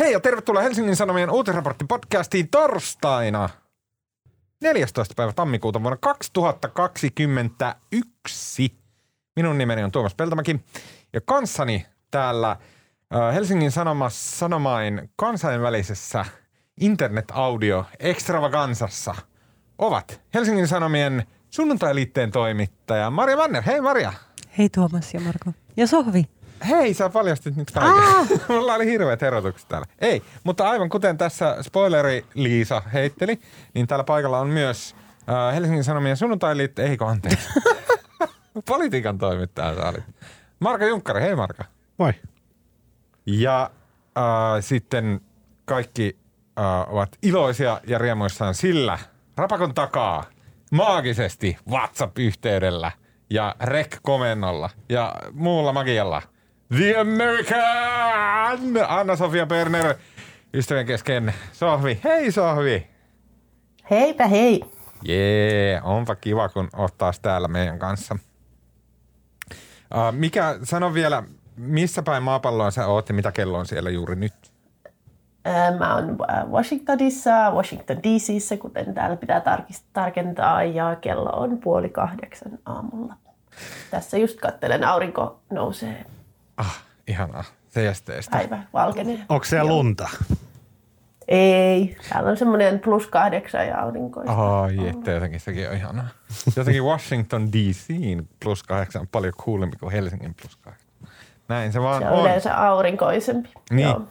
Hei ja tervetuloa Helsingin Sanomien uutisraporttipodcastiin torstaina 14. päivä tammikuuta vuonna 2021. Minun nimeni on Tuomas Peltomäki ja kanssani täällä Helsingin Sanomas, Sanomain kansainvälisessä internet-audio extravagansassa ovat Helsingin Sanomien sunnuntailiitteen toimittaja Maria Manner. Hei Maria! Hei Tuomas ja Marko. Ja Sohvi. Hei, sä paljastit nyt kaiken. Mulla oli hirveät erotukset täällä. Ei, mutta aivan kuten tässä spoileri Liisa heitteli, niin täällä paikalla on myös äh, Helsingin Sanomien sunnuntailiitteen, eikö anteeksi, politiikan toimittaja sä olit. Marka Junkkari, hei Marka. Moi. Ja äh, sitten kaikki äh, ovat iloisia ja riemuissaan sillä rapakon takaa maagisesti WhatsApp-yhteydellä ja rek-komennolla ja muulla magialla. The American! Anna-Sofia Berner, ystävien kesken. Sohvi, hei Sohvi! Heipä hei. Jee, onpa kiva, kun oot taas täällä meidän kanssa. Uh, mikä, sano vielä, missä päin maapalloa sä oot ja mitä kello on siellä juuri nyt? Mä oon Washingtonissa, Washington DCissä, kuten täällä pitää tarkist- tarkentaa, ja kello on puoli kahdeksan aamulla. Tässä just kattelen, aurinko nousee, Ah, ihanaa. Seesteistä. päivä valkenee. Onko siellä Joo. lunta? Ei, täällä on semmoinen plus kahdeksan ja aurinkoista. Ai, että jotenkin sekin on ihanaa. Jotenkin Washington DCin plus kahdeksan on paljon coolempi kuin Helsingin plus kahdeksan. Näin se vaan Se on. on yleensä aurinkoisempi. Niin. Joo.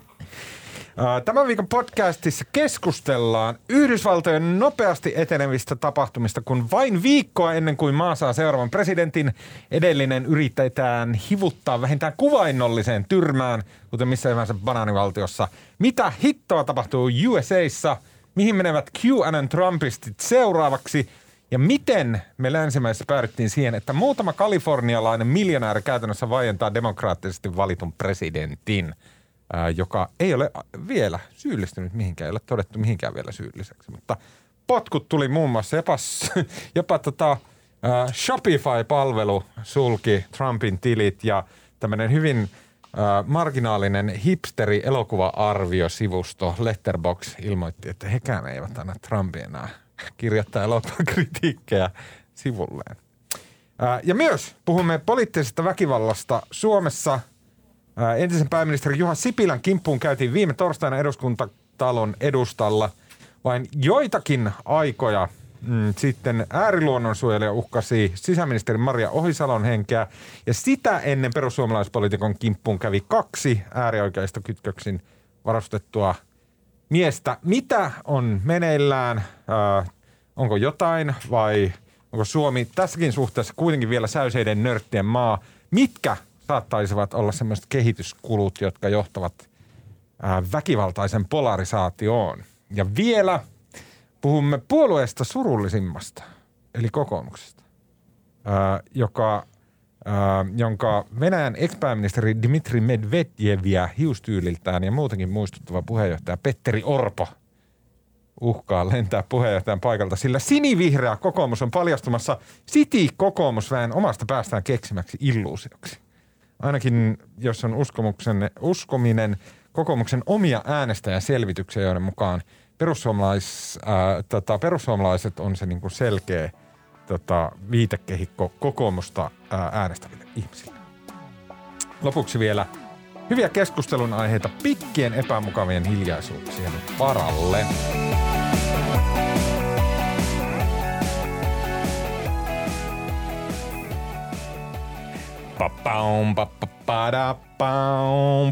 Tämän viikon podcastissa keskustellaan Yhdysvaltojen nopeasti etenevistä tapahtumista, kun vain viikkoa ennen kuin maa saa seuraavan presidentin, edellinen yritetään hivuttaa vähintään kuvainnolliseen tyrmään, kuten missä hyvänsä banaanivaltiossa. Mitä hittoa tapahtuu USAissa? Mihin menevät QAnon Trumpistit seuraavaksi? Ja miten me länsimaissa päädyttiin siihen, että muutama kalifornialainen miljonääri käytännössä vaientaa demokraattisesti valitun presidentin? Joka ei ole vielä syyllistynyt mihinkään, ei ole todettu mihinkään vielä syylliseksi. Mutta potkut tuli muun muassa jopa, jopa tota, ää, Shopify-palvelu sulki Trumpin tilit ja tämmöinen hyvin ää, marginaalinen hipsteri elokuva-arviosivusto Letterbox ilmoitti, että hekään eivät anna Trumpin enää kirjoittaa elokuvakritiikkejä sivulleen. Ää, Ja myös puhumme poliittisesta väkivallasta Suomessa – Entisen pääministeri Juha Sipilän kimppuun käytiin viime torstaina eduskuntatalon edustalla. Vain joitakin aikoja mm, sitten ääriluonnonsuojelija uhkasi sisäministeri Maria Ohisalon henkeä. Ja sitä ennen perussuomalaispolitiikon kimppuun kävi kaksi äärioikeista kytköksin varustettua miestä. Mitä on meneillään? Ää, onko jotain vai onko Suomi tässäkin suhteessa kuitenkin vielä säyseiden nörttien maa? Mitkä saattaisivat olla sellaiset kehityskulut, jotka johtavat väkivaltaisen polarisaatioon? Ja vielä puhumme puolueesta surullisimmasta, eli kokoomuksesta, joka, jonka Venäjän ex-pääministeri Dmitri Medvedevia hiustyyliltään ja muutenkin muistuttava puheenjohtaja Petteri Orpo uhkaa lentää puheenjohtajan paikalta, sillä sinivihreä kokoomus on paljastumassa City-kokoomusväen omasta päästään keksimäksi illuusioksi. Ainakin jos on uskomuksen, uskominen kokoomuksen omia äänestäjäselvityksiä, joiden mukaan perussuomalais, ää, tota, perussuomalaiset on se niinku selkeä tota, viitekehikko kokoomusta ää, äänestäville ihmisille. Lopuksi vielä hyviä keskustelun aiheita pikkien epämukavien hiljaisuuksien varalle. Papaum, papapadapau,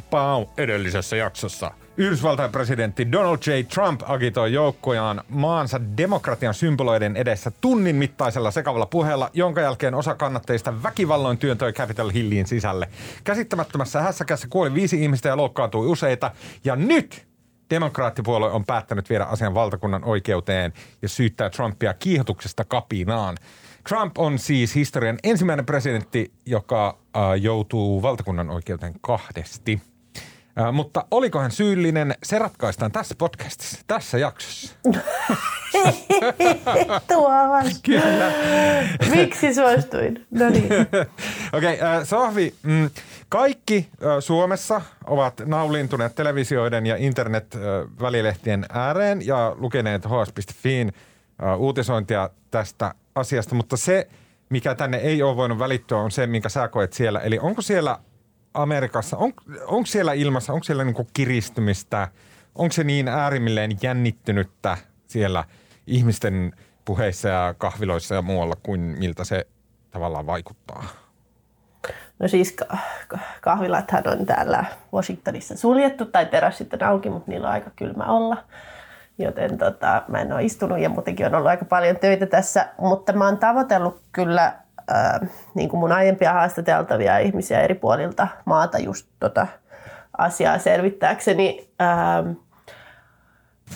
pau. Edellisessä jaksossa Yhdysvaltain presidentti Donald J. Trump agitoi joukkojaan maansa demokratian symboloiden edessä tunnin mittaisella sekavalla puheella, jonka jälkeen osa kannatteista väkivalloin työntöi Capitol Hilliin sisälle. Käsittämättömässä hässäkässä kuoli viisi ihmistä ja loukkaantui useita. Ja nyt demokraattipuolue on päättänyt viedä asian valtakunnan oikeuteen ja syyttää Trumpia kiihotuksesta kapinaan. Trump on siis historian ensimmäinen presidentti, joka joutuu valtakunnan oikeuteen kahdesti. Äh, mutta oliko hän syyllinen, se ratkaistaan tässä podcastissa, tässä jaksossa. Tuomas. Kyllä. Miksi suostuin? No niin. Okei, okay, äh, Sohvi, mm, kaikki äh, Suomessa ovat naulintuneet televisioiden ja internet-välilehtien ääreen ja lukeneet hs.fiin äh, uutisointia tästä asiasta, mutta se, mikä tänne ei ole voinut välittyä, on se, minkä sä koet siellä. Eli onko siellä Amerikassa, on, onko siellä ilmassa, onko siellä niinku kiristymistä, onko se niin äärimmilleen jännittynyttä siellä ihmisten puheissa ja kahviloissa ja muualla kuin miltä se tavallaan vaikuttaa? No siis kahvilathan on täällä Washingtonissa suljettu tai terassit on auki, mutta niillä on aika kylmä olla. Joten tota, mä en ole istunut ja muutenkin on ollut aika paljon töitä tässä, mutta mä oon tavoitellut kyllä äh, niin kuin mun aiempia haastateltavia ihmisiä eri puolilta maata just tota asiaa selvittääkseni. Äh,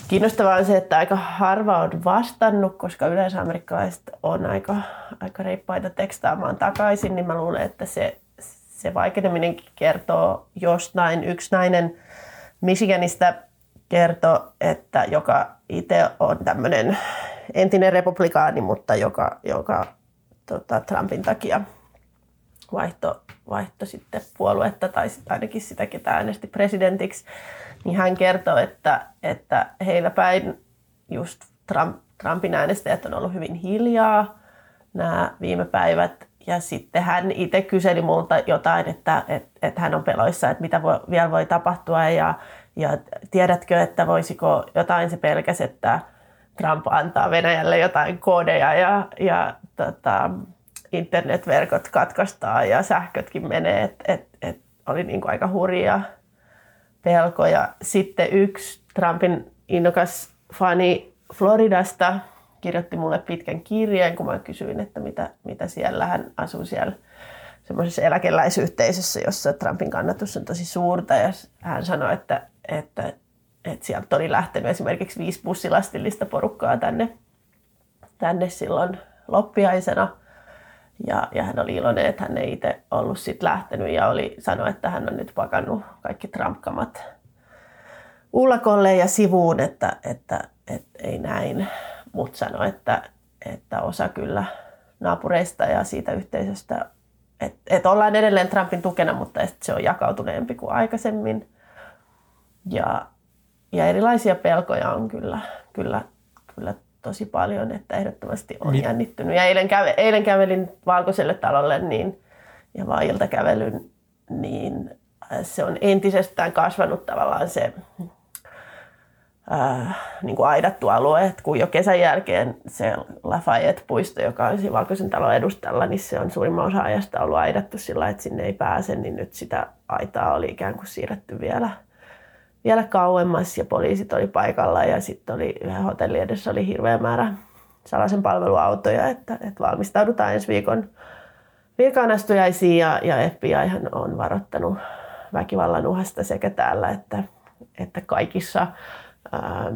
Kiinnostavaa on se, että aika harva on vastannut, koska yleensä amerikkalaiset on aika, aika reippaita tekstaamaan takaisin, niin mä luulen, että se, se vaikeneminen kertoo jostain. Yksi nainen Michiganista kertoi, että joka itse on tämmöinen entinen republikaani, mutta joka, joka tota, Trumpin takia vaihto, vaihto sitten puoluetta tai sitten ainakin sitä, ketä äänesti presidentiksi, niin hän kertoi, että, että heillä päin just Trump, Trumpin äänestäjät on ollut hyvin hiljaa nämä viime päivät. Ja sitten hän itse kyseli multa jotain, että, että, että hän on peloissa, että mitä voi, vielä voi tapahtua. Ja, ja tiedätkö, että voisiko jotain se pelkäs, että Trump antaa Venäjälle jotain koodeja ja, ja tota, internetverkot katkaistaan ja sähkötkin menee. Että et, et oli niin kuin aika hurjaa pelkoja. Sitten yksi Trumpin innokas fani Floridasta kirjoitti mulle pitkän kirjeen, kun mä kysyin, että mitä, mitä siellä. Hän asuu siellä semmoisessa eläkeläisyhteisössä, jossa Trumpin kannatus on tosi suurta. Ja hän sanoi, että, että, että sieltä oli lähtenyt esimerkiksi viisi bussilastillista porukkaa tänne, tänne silloin loppiaisena – ja, ja hän oli iloinen, että hän ei itse ollut sit lähtenyt ja oli sanoi, että hän on nyt pakannut kaikki Trump-kamat ullakolle ja sivuun, että, että, että ei näin. Mutta sanoi, että, että osa kyllä naapureista ja siitä yhteisöstä, että, että ollaan edelleen Trumpin tukena, mutta se on jakautuneempi kuin aikaisemmin. Ja, ja erilaisia pelkoja on kyllä, kyllä, kyllä tosi paljon, että ehdottomasti on Mit? jännittynyt. Ja eilen, käve, eilen kävelin Valkoiselle talolle niin, ja vaan iltakävelyn, niin äh, se on entisestään kasvanut tavallaan se äh, niin kuin aidattu alue, että kun jo kesän jälkeen se Lafayette-puisto, joka on siinä Valkoisen talon edustalla, niin se on suurimman osa ajasta ollut aidattu sillä että sinne ei pääse, niin nyt sitä aitaa oli ikään kuin siirretty vielä – vielä kauemmas ja poliisit oli paikalla ja sitten oli yhden hotellin edessä oli hirveä määrä salaisen palveluautoja, että, että valmistaudutaan ensi viikon virkanastujaisiin ja, ja FBI on varoittanut väkivallan uhasta sekä täällä että, että kaikissa ää,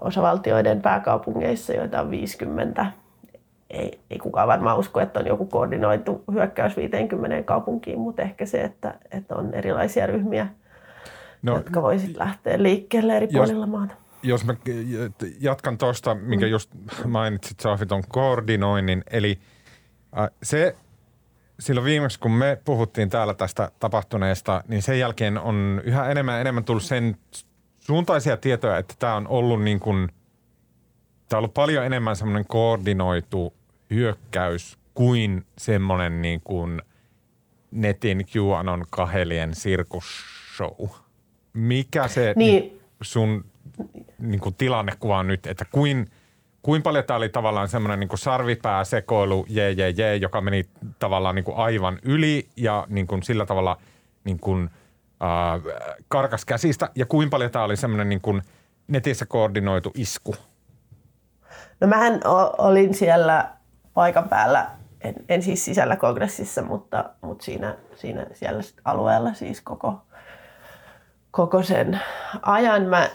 osavaltioiden pääkaupungeissa, joita on 50. Ei, ei kukaan varmaan usko, että on joku koordinoitu hyökkäys 50 kaupunkiin, mutta ehkä se, että, että on erilaisia ryhmiä – no, jotka voisit lähteä liikkeelle eri jos, puolilla maata. Jos mä jatkan tuosta, minkä mm. just mainitsit, Saafi, on koordinoinnin. Eli äh, se silloin viimeksi, kun me puhuttiin täällä tästä tapahtuneesta, niin sen jälkeen on yhä enemmän enemmän tullut sen suuntaisia tietoja, että tämä on ollut niin kuin, tämä on ollut paljon enemmän semmoinen koordinoitu hyökkäys kuin semmoinen niin kuin netin QAnon kahelien sirkusshow mikä se niin. sun niin kuin tilannekuva on nyt, että kuin, kuin paljon tämä oli tavallaan semmoinen niin sarvipääsekoilu, jee, jee, jee, joka meni tavallaan niin kuin aivan yli ja niin kuin sillä tavalla niin kuin, äh, karkas käsistä ja kuin paljon tämä oli semmoinen niin kuin netissä koordinoitu isku? No mähän olin siellä paikan päällä, en, en siis sisällä kongressissa, mutta, mutta siinä, siinä siellä alueella siis koko koko sen ajan. Mä,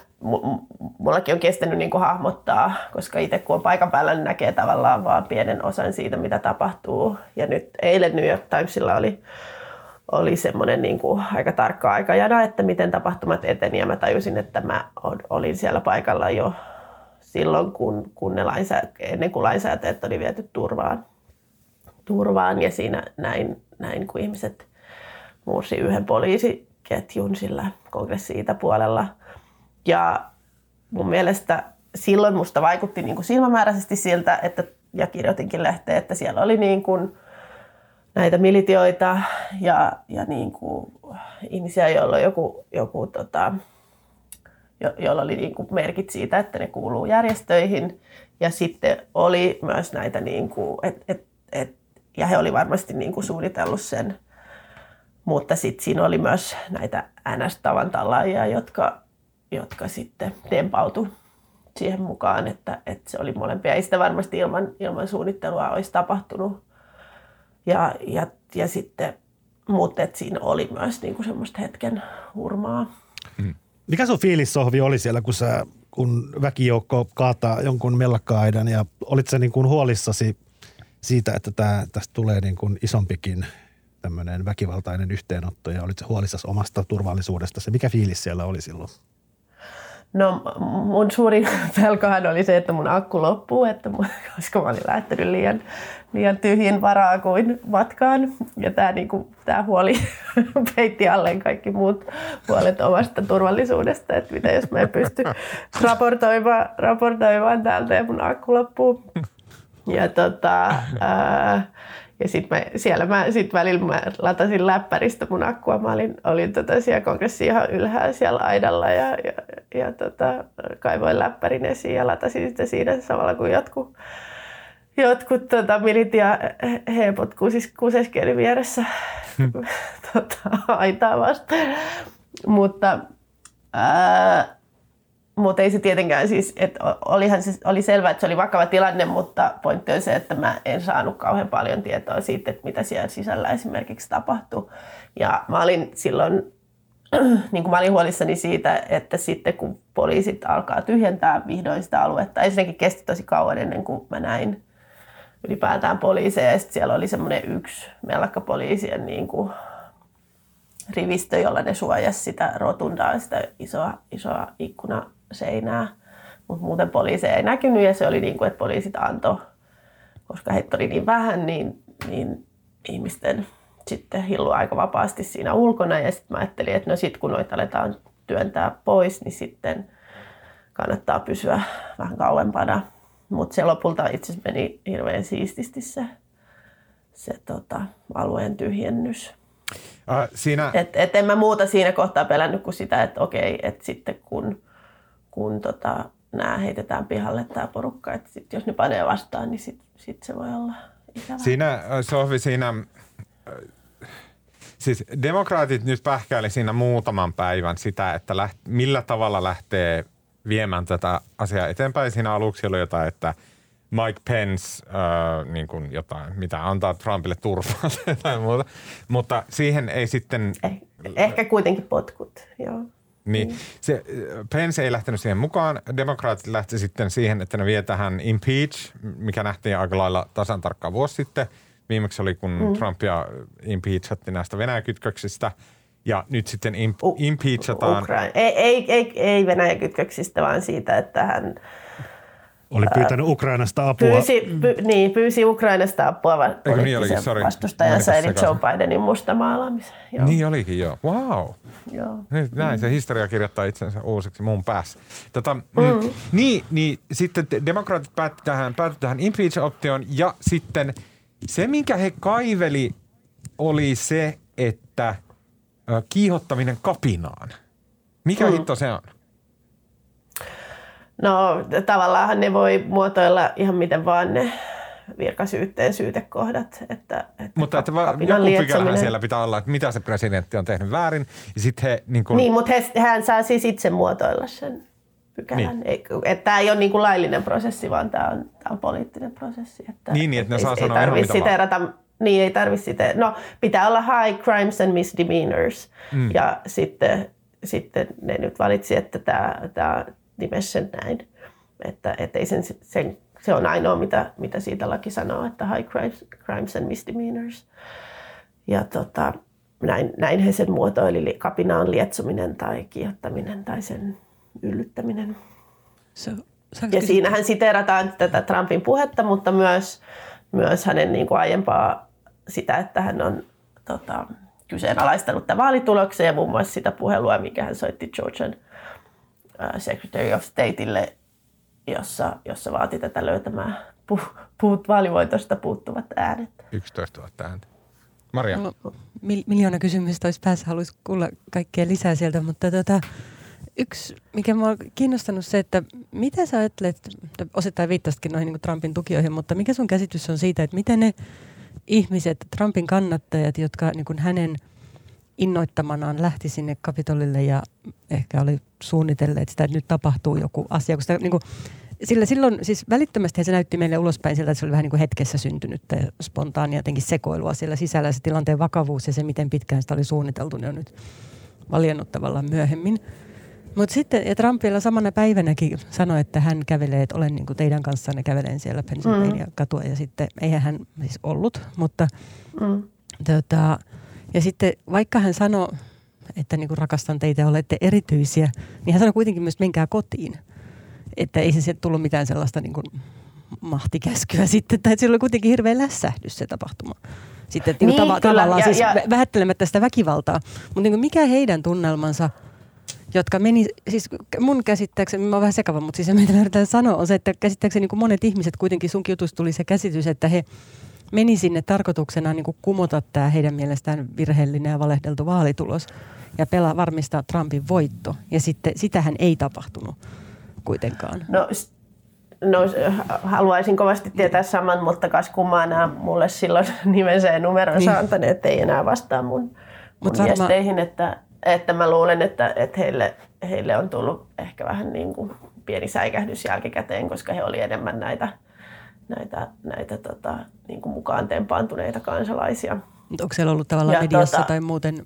mullakin on kestänyt niin kuin hahmottaa, koska itse kun on paikan päällä, niin näkee tavallaan vaan pienen osan siitä, mitä tapahtuu. Ja nyt eilen New York Timesilla oli, oli semmoinen niin kuin aika tarkka aikajana, että miten tapahtumat eteni. Ja mä tajusin, että mä olin siellä paikalla jo silloin, kun, kun ne lainsä, ennen kuin lainsäätäjät oli viety turvaan. turvaan ja siinä näin, näin kun ihmiset mursi yhden poliisiketjun sillä kongressi puolella. Ja mun mielestä silloin musta vaikutti niin kuin silmämääräisesti siltä, että, ja kirjoitinkin lehteen, että siellä oli niin kuin näitä militioita ja, ja niin kuin ihmisiä, joilla joku, joku tota, jo, joilla oli niin kuin merkit siitä, että ne kuuluu järjestöihin. Ja sitten oli myös näitä, niin kuin, et, et, et, ja he oli varmasti niin kuin suunnitellut sen. Mutta sitten siinä oli myös näitä NS-tavantallaajia, jotka, jotka sitten tempautu siihen mukaan, että, että se oli molempia. Ei sitä varmasti ilman, ilman suunnittelua olisi tapahtunut. Ja, ja, ja sitten, mutta että siinä oli myös niin kuin semmoista hetken hurmaa. Hmm. Mikä sun fiilis, Sohvi, oli siellä, kun, sä, kun väkijoukko kaataa jonkun mellakka-aidan ja olit sä niin kuin huolissasi siitä, että tää, tästä tulee niin kuin isompikin tämmöinen väkivaltainen yhteenotto ja olit huolissasi omasta turvallisuudesta. Se mikä fiilis siellä oli silloin? No mun suuri pelkohan oli se, että mun akku loppuu, että mun, koska mä olin lähtenyt liian, liian tyhjin varaa kuin matkaan. Ja tämä niinku, tää huoli peitti alleen kaikki muut huolet omasta turvallisuudesta, että mitä jos mä en pysty raportoimaan, raportoimaan täältä ja mun akku loppuu. Ja tota, ää, ja sitten siellä mä sit välillä mä latasin läppäristä mun akkua. Mä olin, olin tota siellä kongressi ihan ylhäällä siellä aidalla ja, ja, ja tota, kaivoin läppärin esiin ja latasin sitä siinä samalla kuin jotkut, jotkut tota, milit ja hepot kusis, kuseskeli vieressä hmm. tota, aitaa vastaan. Mutta ää, mutta ei se tietenkään siis, että olihan se, oli selvää, että se oli vakava tilanne, mutta pointti on se, että mä en saanut kauhean paljon tietoa siitä, että mitä siellä sisällä esimerkiksi tapahtui. Ja mä olin silloin, niin kuin mä olin huolissani siitä, että sitten kun poliisit alkaa tyhjentää vihdoin sitä aluetta, ensinnäkin kesti tosi kauan ennen kuin mä näin ylipäätään poliiseja. Ja sitten siellä oli semmoinen yksi poliisien niin kuin rivistö, jolla ne suojasi sitä rotundaa, sitä isoa, isoa ikkuna seinää. Mutta muuten poliiseja ei näkynyt ja se oli niin kuin, että poliisit antoi, koska heitä oli niin vähän, niin, niin ihmisten sitten hillu aika vapaasti siinä ulkona. Ja sitten mä ajattelin, että no sitten kun noita aletaan työntää pois, niin sitten kannattaa pysyä vähän kauempana. Mutta se lopulta itse asiassa meni hirveän siististi se, se tota, alueen tyhjennys. Äh, siinä... Et, et en mä muuta siinä kohtaa pelännyt kuin sitä, että okei, että sitten kun kun tota, nämä heitetään pihalle tämä porukka. Että sit, jos ne panee vastaan, niin sitten sit se voi olla ikävä. Siinä, Sohvi, siinä siis demokraatit nyt pähkäili siinä muutaman päivän sitä, että läht, millä tavalla lähtee viemään tätä asiaa eteenpäin. Siinä aluksi oli jotain, että Mike Pence, äh, niin kuin jotain, mitä antaa Trumpille turvaa tai muuta. Mutta siihen ei sitten... Eh, ehkä kuitenkin potkut, joo. Niin, mm. se, Pence ei lähtenyt siihen mukaan. Demokraatit lähti sitten siihen, että ne vie tähän impeach, mikä nähtiin aika lailla tasan tarkkaan vuosi sitten. Viimeksi oli, kun mm. Trumpia impeachatti näistä Venäjä-kytköksistä. Ja nyt sitten imp- impeachataan... Ukraina. Ei, ei, ei, ei Venäjä-kytköksistä, vaan siitä, että hän oli pyytänyt Ukrainasta apua. Pyysi, py, niin, pyysi Ukrainasta apua poliittisen niin vastustajansa, eli Joe Bidenin mustamaalaamisen. Joo. Niin olikin, joo. Wow. Joo. Nyt näin, mm. se historia kirjoittaa itsensä uusiksi mun päässä. Tota, mm. mm. niin, niin, sitten demokraatit päätti tähän, päätti tähän impeach-optioon ja sitten se, minkä he kaiveli, oli se, että kiihottaminen kapinaan. Mikä mm. hitto se on? No tavallaan ne voi muotoilla ihan miten vaan ne virkasyytteen syytekohdat. Että, että mutta että va, joku pykälähän siellä pitää olla, että mitä se presidentti on tehnyt väärin. Ja sit he, niin, kun... niin mutta he, hän saa siis itse muotoilla sen pykälän. Niin. Että tämä ei ole niin kuin laillinen prosessi, vaan tämä on, on poliittinen prosessi. Että, niin, niin että ne saa ei, sanoa ihan mitä siterata, Niin, ei tarvitse siteerata. No, pitää olla high crimes and misdemeanors. Mm. Ja sitten, sitten ne nyt valitsi, että tämä, tämä nimessä sen näin. Että, että ei sen, sen, se on ainoa, mitä, mitä siitä laki sanoo, että high crimes, crimes and misdemeanors. Ja tota, näin, näin he sen muotoili, kapinaan lietsominen tai kiihottaminen tai sen yllyttäminen. So, Ja kysyä? siinähän siteerataan tätä Trumpin puhetta, mutta myös, myös hänen niin kuin aiempaa sitä, että hän on tota, kyseenalaistanut tämän vaalituloksen ja muun muassa sitä puhelua, mikä hän soitti Georgian äh, Secretary of Stateille, jossa, jossa vaati tätä löytämään pu, puut, vaalivoitosta puuttuvat äänet. 11 000 ääntä. Maria. Mulla on mil- miljoona kysymystä olisi päässä, haluaisi kuulla kaikkea lisää sieltä, mutta tota, yksi, mikä mua on kiinnostanut se, että mitä sä ajattelet, osittain viittasitkin noihin niin Trumpin tukijoihin, mutta mikä sun käsitys on siitä, että miten ne ihmiset, Trumpin kannattajat, jotka niin kuin hänen innoittamanaan lähti sinne Kapitolille ja ehkä oli suunnitelleet sitä, että nyt tapahtuu joku asia, kun sitä, niin kuin, sillä silloin, siis välittömästi se näytti meille ulospäin siltä, että se oli vähän niin kuin hetkessä syntynyt ja spontaania jotenkin sekoilua siellä sisällä. Se tilanteen vakavuus ja se, miten pitkään sitä oli suunniteltu, ne on nyt valjennut tavallaan myöhemmin. Mutta sitten, ja Trump vielä samana päivänäkin sanoi, että hän kävelee, että olen niin kuin teidän kanssanne kävelen siellä Pennsylvania katua. Ja sitten, eihän hän siis ollut, mutta Mm. tota, ja sitten vaikka hän sanoi, että niin kuin rakastan teitä ja olette erityisiä, niin hän sanoi kuitenkin myös, että menkää kotiin. Että ei se tullut mitään sellaista niin kuin mahtikäskyä sitten, tai että sillä oli kuitenkin hirveä lässähdys se tapahtuma. Sitten niin, Niin, tava- kyllä, tavallaan ja- siis ja- vä- vähättelemättä sitä väkivaltaa. Mutta niin mikä heidän tunnelmansa, jotka meni, siis mun käsittääkseni, mä oon vähän sekava, mutta siis se mitä mä yritän sanoa on se, että käsittääkseni niin monet ihmiset kuitenkin sunkin jutusta tuli se käsitys, että he meni sinne tarkoituksena niin kuin kumota tämä heidän mielestään virheellinen ja valehdeltu vaalitulos ja pelaa varmistaa Trumpin voitto. Ja sitten sitähän ei tapahtunut kuitenkaan. No, no haluaisin kovasti tietää saman, mutta kas kummaa nämä mulle silloin nimensä ja numeronsa Niin. antaneet, ei enää vastaa mun, mun Mut varmaan- viesteihin, että, että mä luulen, että, että heille, heille on tullut ehkä vähän niin kuin pieni säikähdys jälkikäteen, koska he oli enemmän näitä, näitä, näitä tota, niin kuin mukaan tempaantuneita kansalaisia. Mutta onko siellä ollut tavallaan Ja mediassa tota- tai muuten?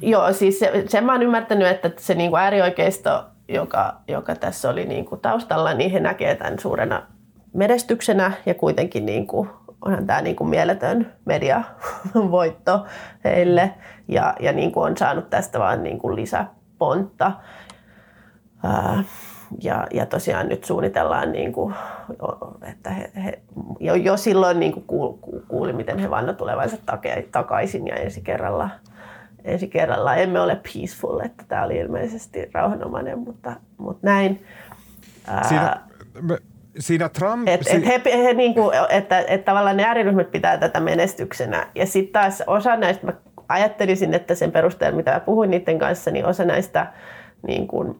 Joo, siis se, sen mä oon ymmärtänyt, että se niin kuin äärioikeisto, joka, joka tässä oli niin kuin taustalla, niin he näkee tämän suurena menestyksenä ja kuitenkin niin kuin, onhan tämä niin kuin mieletön mediavoitto heille ja, ja niin kuin on saanut tästä vaan niin kuin lisäpontta. Ää, ja, ja tosiaan nyt suunnitellaan, niin kuin, että he, he jo, jo silloin niin kuin kuul, ku- kuuli, miten he vanno tulevansa takaisin ja ensi kerralla, ensi kerralla emme ole peaceful, että tämä oli ilmeisesti rauhanomainen, mutta, mutta näin. Siinä, me- siinä Trump... et, et he, he niinku, että, että tavallaan ne ääriryhmät pitää tätä menestyksenä. Ja sitten taas osa näistä, mä ajattelisin, että sen perusteella, mitä mä puhuin niiden kanssa, niin osa näistä niin kuin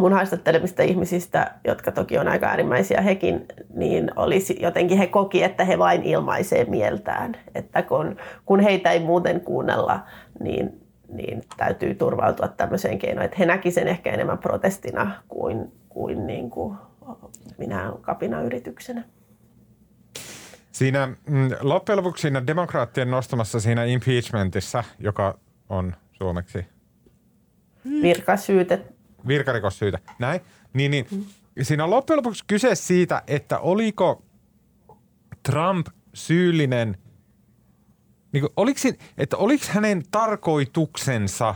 mun haastattelemista ihmisistä, jotka toki on aika äärimmäisiä hekin, niin olisi jotenkin he koki, että he vain ilmaisee mieltään. Että kun, kun heitä ei muuten kuunnella, niin, niin täytyy turvautua tämmöiseen keinoon. Että he näki sen ehkä enemmän protestina kuin, kuin, niin kuin minä kapinayrityksenä. Siinä mm, loppujen lopuksi siinä demokraattien nostamassa siinä impeachmentissa, joka on suomeksi Virkasyytet. virkarikossyytä, näin, niin, niin siinä on loppujen lopuksi kyse siitä, että oliko Trump syyllinen, niin kuin, oliko, että oliko hänen tarkoituksensa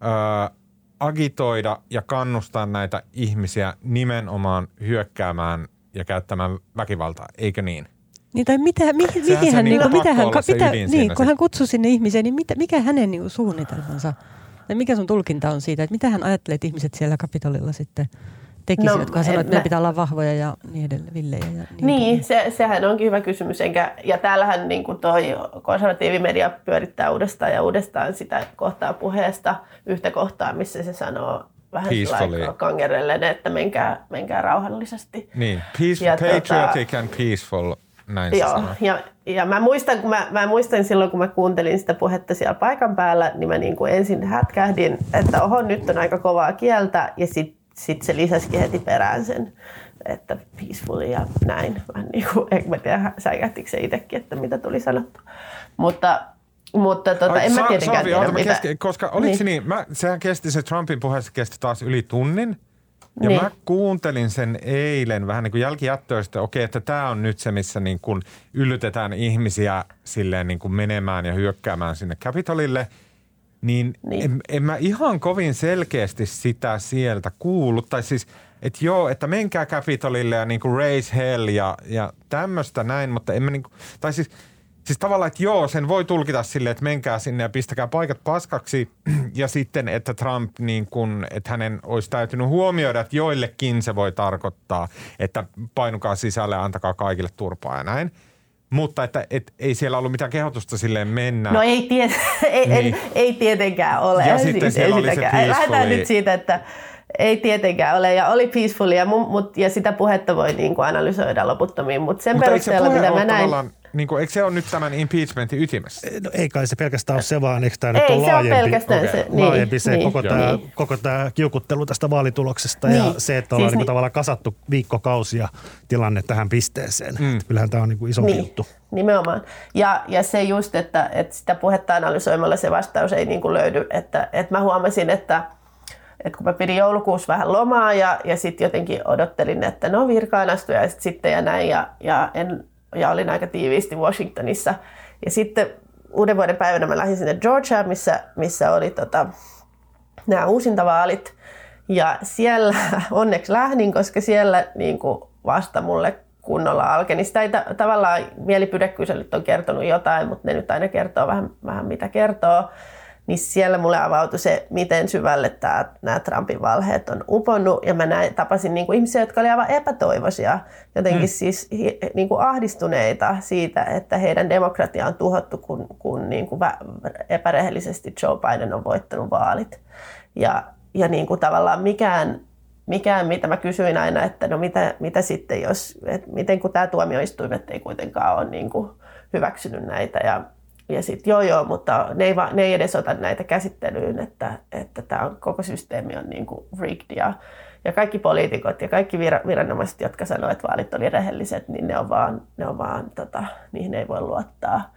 ää, agitoida ja kannustaa näitä ihmisiä nimenomaan hyökkäämään ja käyttämään väkivaltaa, eikö niin? Niin tai mitä, mi, mihin hän, niinku niinku, mitä hän, mitä, siinä niin, kun hän kutsui sinne ihmisiä, niin mitä, mikä hänen niinku, suunnitelmansa? Tai mikä sun tulkinta on siitä, että mitä hän ajattelee, että ihmiset siellä Kapitolilla sitten tekisivät, No, kun hän sanoi, en että meidän pitää olla vahvoja ja niin edelleen, villejä. Ja niin, Niin, se, sehän onkin hyvä kysymys. Enkä, ja täällähän niin kuin toi konservatiivimedia pyörittää uudestaan ja uudestaan sitä kohtaa puheesta, yhtä kohtaa, missä se sanoo vähän kangerellen, että menkää, menkää rauhallisesti. Niin, Peace, Ja patriotic and peaceful, näin Joo, ja, ja mä, muistan, kun mä, mä muistan silloin, kun mä kuuntelin sitä puhetta siellä paikan päällä, niin mä niin kuin ensin hätkähdin, että oho, nyt on aika kovaa kieltä, ja sitten sit se lisäsikin heti perään sen, että peaceful ja näin. Vähän niin kuin, en mä tiedä, säikähtikö se itsekin, että mitä tuli sanottu. Mutta, mutta tota, en mä tietenkään Sofi, tiedä, mitä... keske, koska oliko niin. se Niin. mä, sehän kesti, se Trumpin puheessa kesti taas yli tunnin. Ja Niin. mä kuuntelin sen eilen vähän niin kuin jälkijättöistä, okei, että tämä on nyt se, missä niin kuin yllytetään ihmisiä silleen niin kuin menemään ja hyökkäämään sinne Capitolille. Niin, niin. En, en mä ihan kovin selkeästi sitä sieltä kuullut. Tai siis että joo, että menkää Capitolille ja niin kuin raise hell ja, ja tämmöistä näin, mutta emme niin kuin, tai siis, siis tavallaan, että joo, sen voi tulkita silleen, että menkää sinne ja pistäkää paikat paskaksi ja sitten, että Trump niin kuin, että hänen olisi täytynyt huomioida, että joillekin se voi tarkoittaa, että painukaa sisälle ja antakaa kaikille turpaa ja näin. Mutta että et, ei siellä ollut mitään kehotusta silleen mennä. No ei, tie- ei, niin. ei, ei tietenkään ole. Ja sitten siis siellä ei oli se sitäkään. Lähdetään peacefully. nyt siitä, että ei tietenkään ole. Ja oli peaceful ja, mut, ja sitä puhetta voi niin kuin analysoida loputtomiin. Mutta sen mutta perusteella, mitä mä näin... niin kuin, eikö se ole nyt tämän impeachmentin ytimessä? No ei kai se pelkästään ole se, vaan eikö tämä nyt Ei, ole se on laajempi, pelkästään Okei. se. Niin, laajempi se niin, koko, Joo. tämä, niin. koko tämä kiukuttelu tästä vaalituloksesta ja Niin. se, että ollaan Siis niin niin- tavallaan kasattu viikkokausia tilanne tähän pisteeseen. Mm. Kyllähän tämä on niin kuin isompi Niin, juttu. nimenomaan. Ja, ja se just, että, että sitä puhetta analysoimalla se vastaus ei niin kuin löydy. Että, että mä huomasin, että, että kun mä pidin joulukuussa vähän lomaa ja, ja sitten jotenkin odottelin, että no virkaan astujaiset sitten ja näin. Ja, ja, en, ja olin aika tiiviisti Washingtonissa. Ja sitten uuden vuoden päivänä mä lähdin sinne Georgiaan, missä, missä oli tota, nämä uusintavaalit. Ja siellä onneksi lähdin, koska siellä niin kuin vasta mulle kunnolla alkeni. Sitä ei ta- tavallaan mielipidekyselyt on kertonut jotain, mutta ne nyt aina kertoo vähän, vähän mitä kertoo. Niin siellä mulle avautui se, miten syvälle tää, nämä Trumpin valheet on uponnut. Ja mä näin, tapasin niin kuin ihmisiä, jotka olivat aivan epätoivoisia, jotenkin mm. siis hi- niin kuin ahdistuneita siitä, että heidän demokratia on tuhottu, kun, kun niin kuin vä- epärehellisesti Joe Biden on voittanut vaalit. Ja, ja niin kuin tavallaan mikään, mikään, mitä mä kysyin aina, että no mitä, mitä sitten, jos, että miten kun tämä tuomioistuimet ei kuitenkaan ole niin kuin hyväksynyt näitä ja, ja sitten joo joo, mutta ne ei, va, ne ei edes ota näitä käsittelyyn, että, että tämä koko systeemi on niin kuin rigged ja, ja kaikki poliitikot ja kaikki vira- viranomaiset, jotka sanoivat, että vaalit oli rehelliset, niin ne on vaan, ne on vaan tota, niihin ei voi luottaa.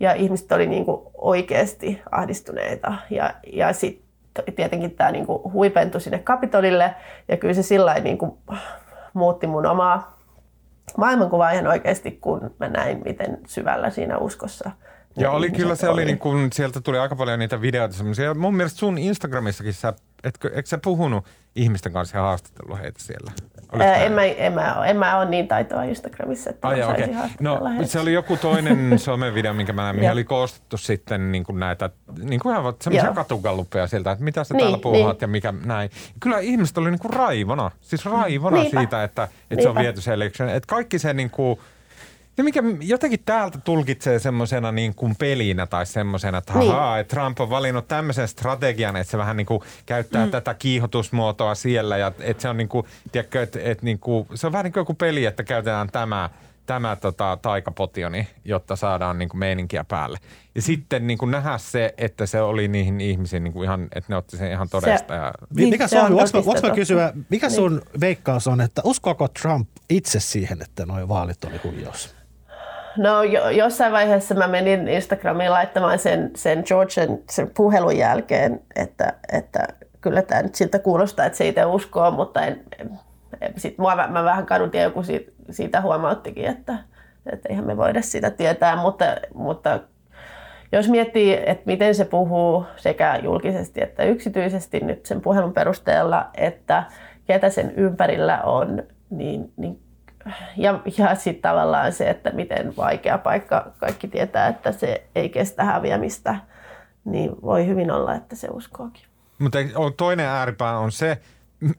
Ja ihmiset oli niin kuin oikeasti ahdistuneita ja, ja sitten tietenkin tämä niinku huipentui sinne Kapitolille ja kyllä se sillä lailla niinku muutti mun omaa maailmankuvaa ihan oikeasti, kun mä näin, miten syvällä siinä uskossa Ja oli kyllä se oli, niin kuin, sieltä tuli aika paljon niitä videoita semmoisia. Mun mielestä sun Instagramissakin sä, etkö, etkö sä puhunut ihmisten kanssa ja haastatellut heitä siellä? Oliko Ää, en, mä, en, mä, en mä ole niin taitoa Instagramissa, että Ai, saisin No heitä. se oli joku toinen somevideo, minkä mä näin, mihin oli koostettu sitten niin kuin näitä, niin kuin ihan semmoisia katugalluppeja sieltä, että mitä sä Niin, täällä puhuhat niin. ja mikä näin. Kyllä ihmiset oli niin kuin raivona, siis raivona Niinpä. siitä, että, että se on viety se election. Että kaikki se niin kuin, ja mikä jotenkin täältä tulkitsee semmoisena niin kuin pelinä tai semmoisena, että Niin. ahaa, että Trump on valinnut tämmöisen strategian, että se vähän niin kuin käyttää mm. tätä kiihotusmuotoa siellä ja että se on niin kuin, tiedätkö, että, että niin kuin, se on vähän niin kuin joku peli, että käytetään tämä, tämä tota, taikapotioni, jotta saadaan niin kuin meininkiä päälle. Ja sitten niin kuin nähdä se, että se oli niihin ihmisiin niin kuin ihan, että ne otti sen ihan todesta. Ja, Niin, mikä se se on on, voinko, voinko mä kysyä, mikä Niin. sun veikkaus on, että uskoako Trump itse siihen, että nuo vaalit oli huijaus? No jo, jossain vaiheessa mä menin Instagramiin laittamaan sen, sen Georgian sen puhelun jälkeen, että, että kyllä tämä nyt siltä kuulostaa, että se itse uskoo, mutta en, en, en, sit mua, mä, mä vähän kadun ja joku siitä, siitä huomauttikin, että, että eihän me voida sitä tietää, mutta, mutta jos miettii, että miten se puhuu sekä julkisesti että yksityisesti nyt sen puhelun perusteella, että ketä sen ympärillä on, niin, niin ja, ja sitten tavallaan se, että miten vaikea paikka kaikki tietää, että se ei kestä häviämistä, niin voi hyvin olla, että se uskookin. Mutta toinen ääripää on se,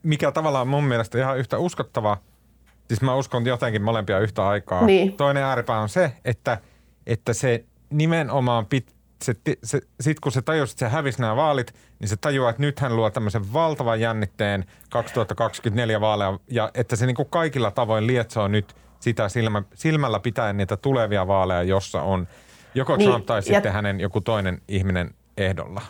mikä tavallaan mun mielestä ihan yhtä uskottava, siis mä uskon jotenkin molempia yhtä aikaa. Niin. Toinen ääripää on se, että, että se nimenomaan pit, se, se, sit kun se tajusi, että se hävisi nämä vaalit, niin se tajuaa, että nyt hän luo tämmöisen valtavan jännitteen 2024 vaaleja, ja että se niinku kaikilla tavoin lietsoo nyt sitä silmä, silmällä pitäen niitä tulevia vaaleja, jossa on joko Niin, Trump tai ja- sitten hänen joku toinen ihminen ehdolla.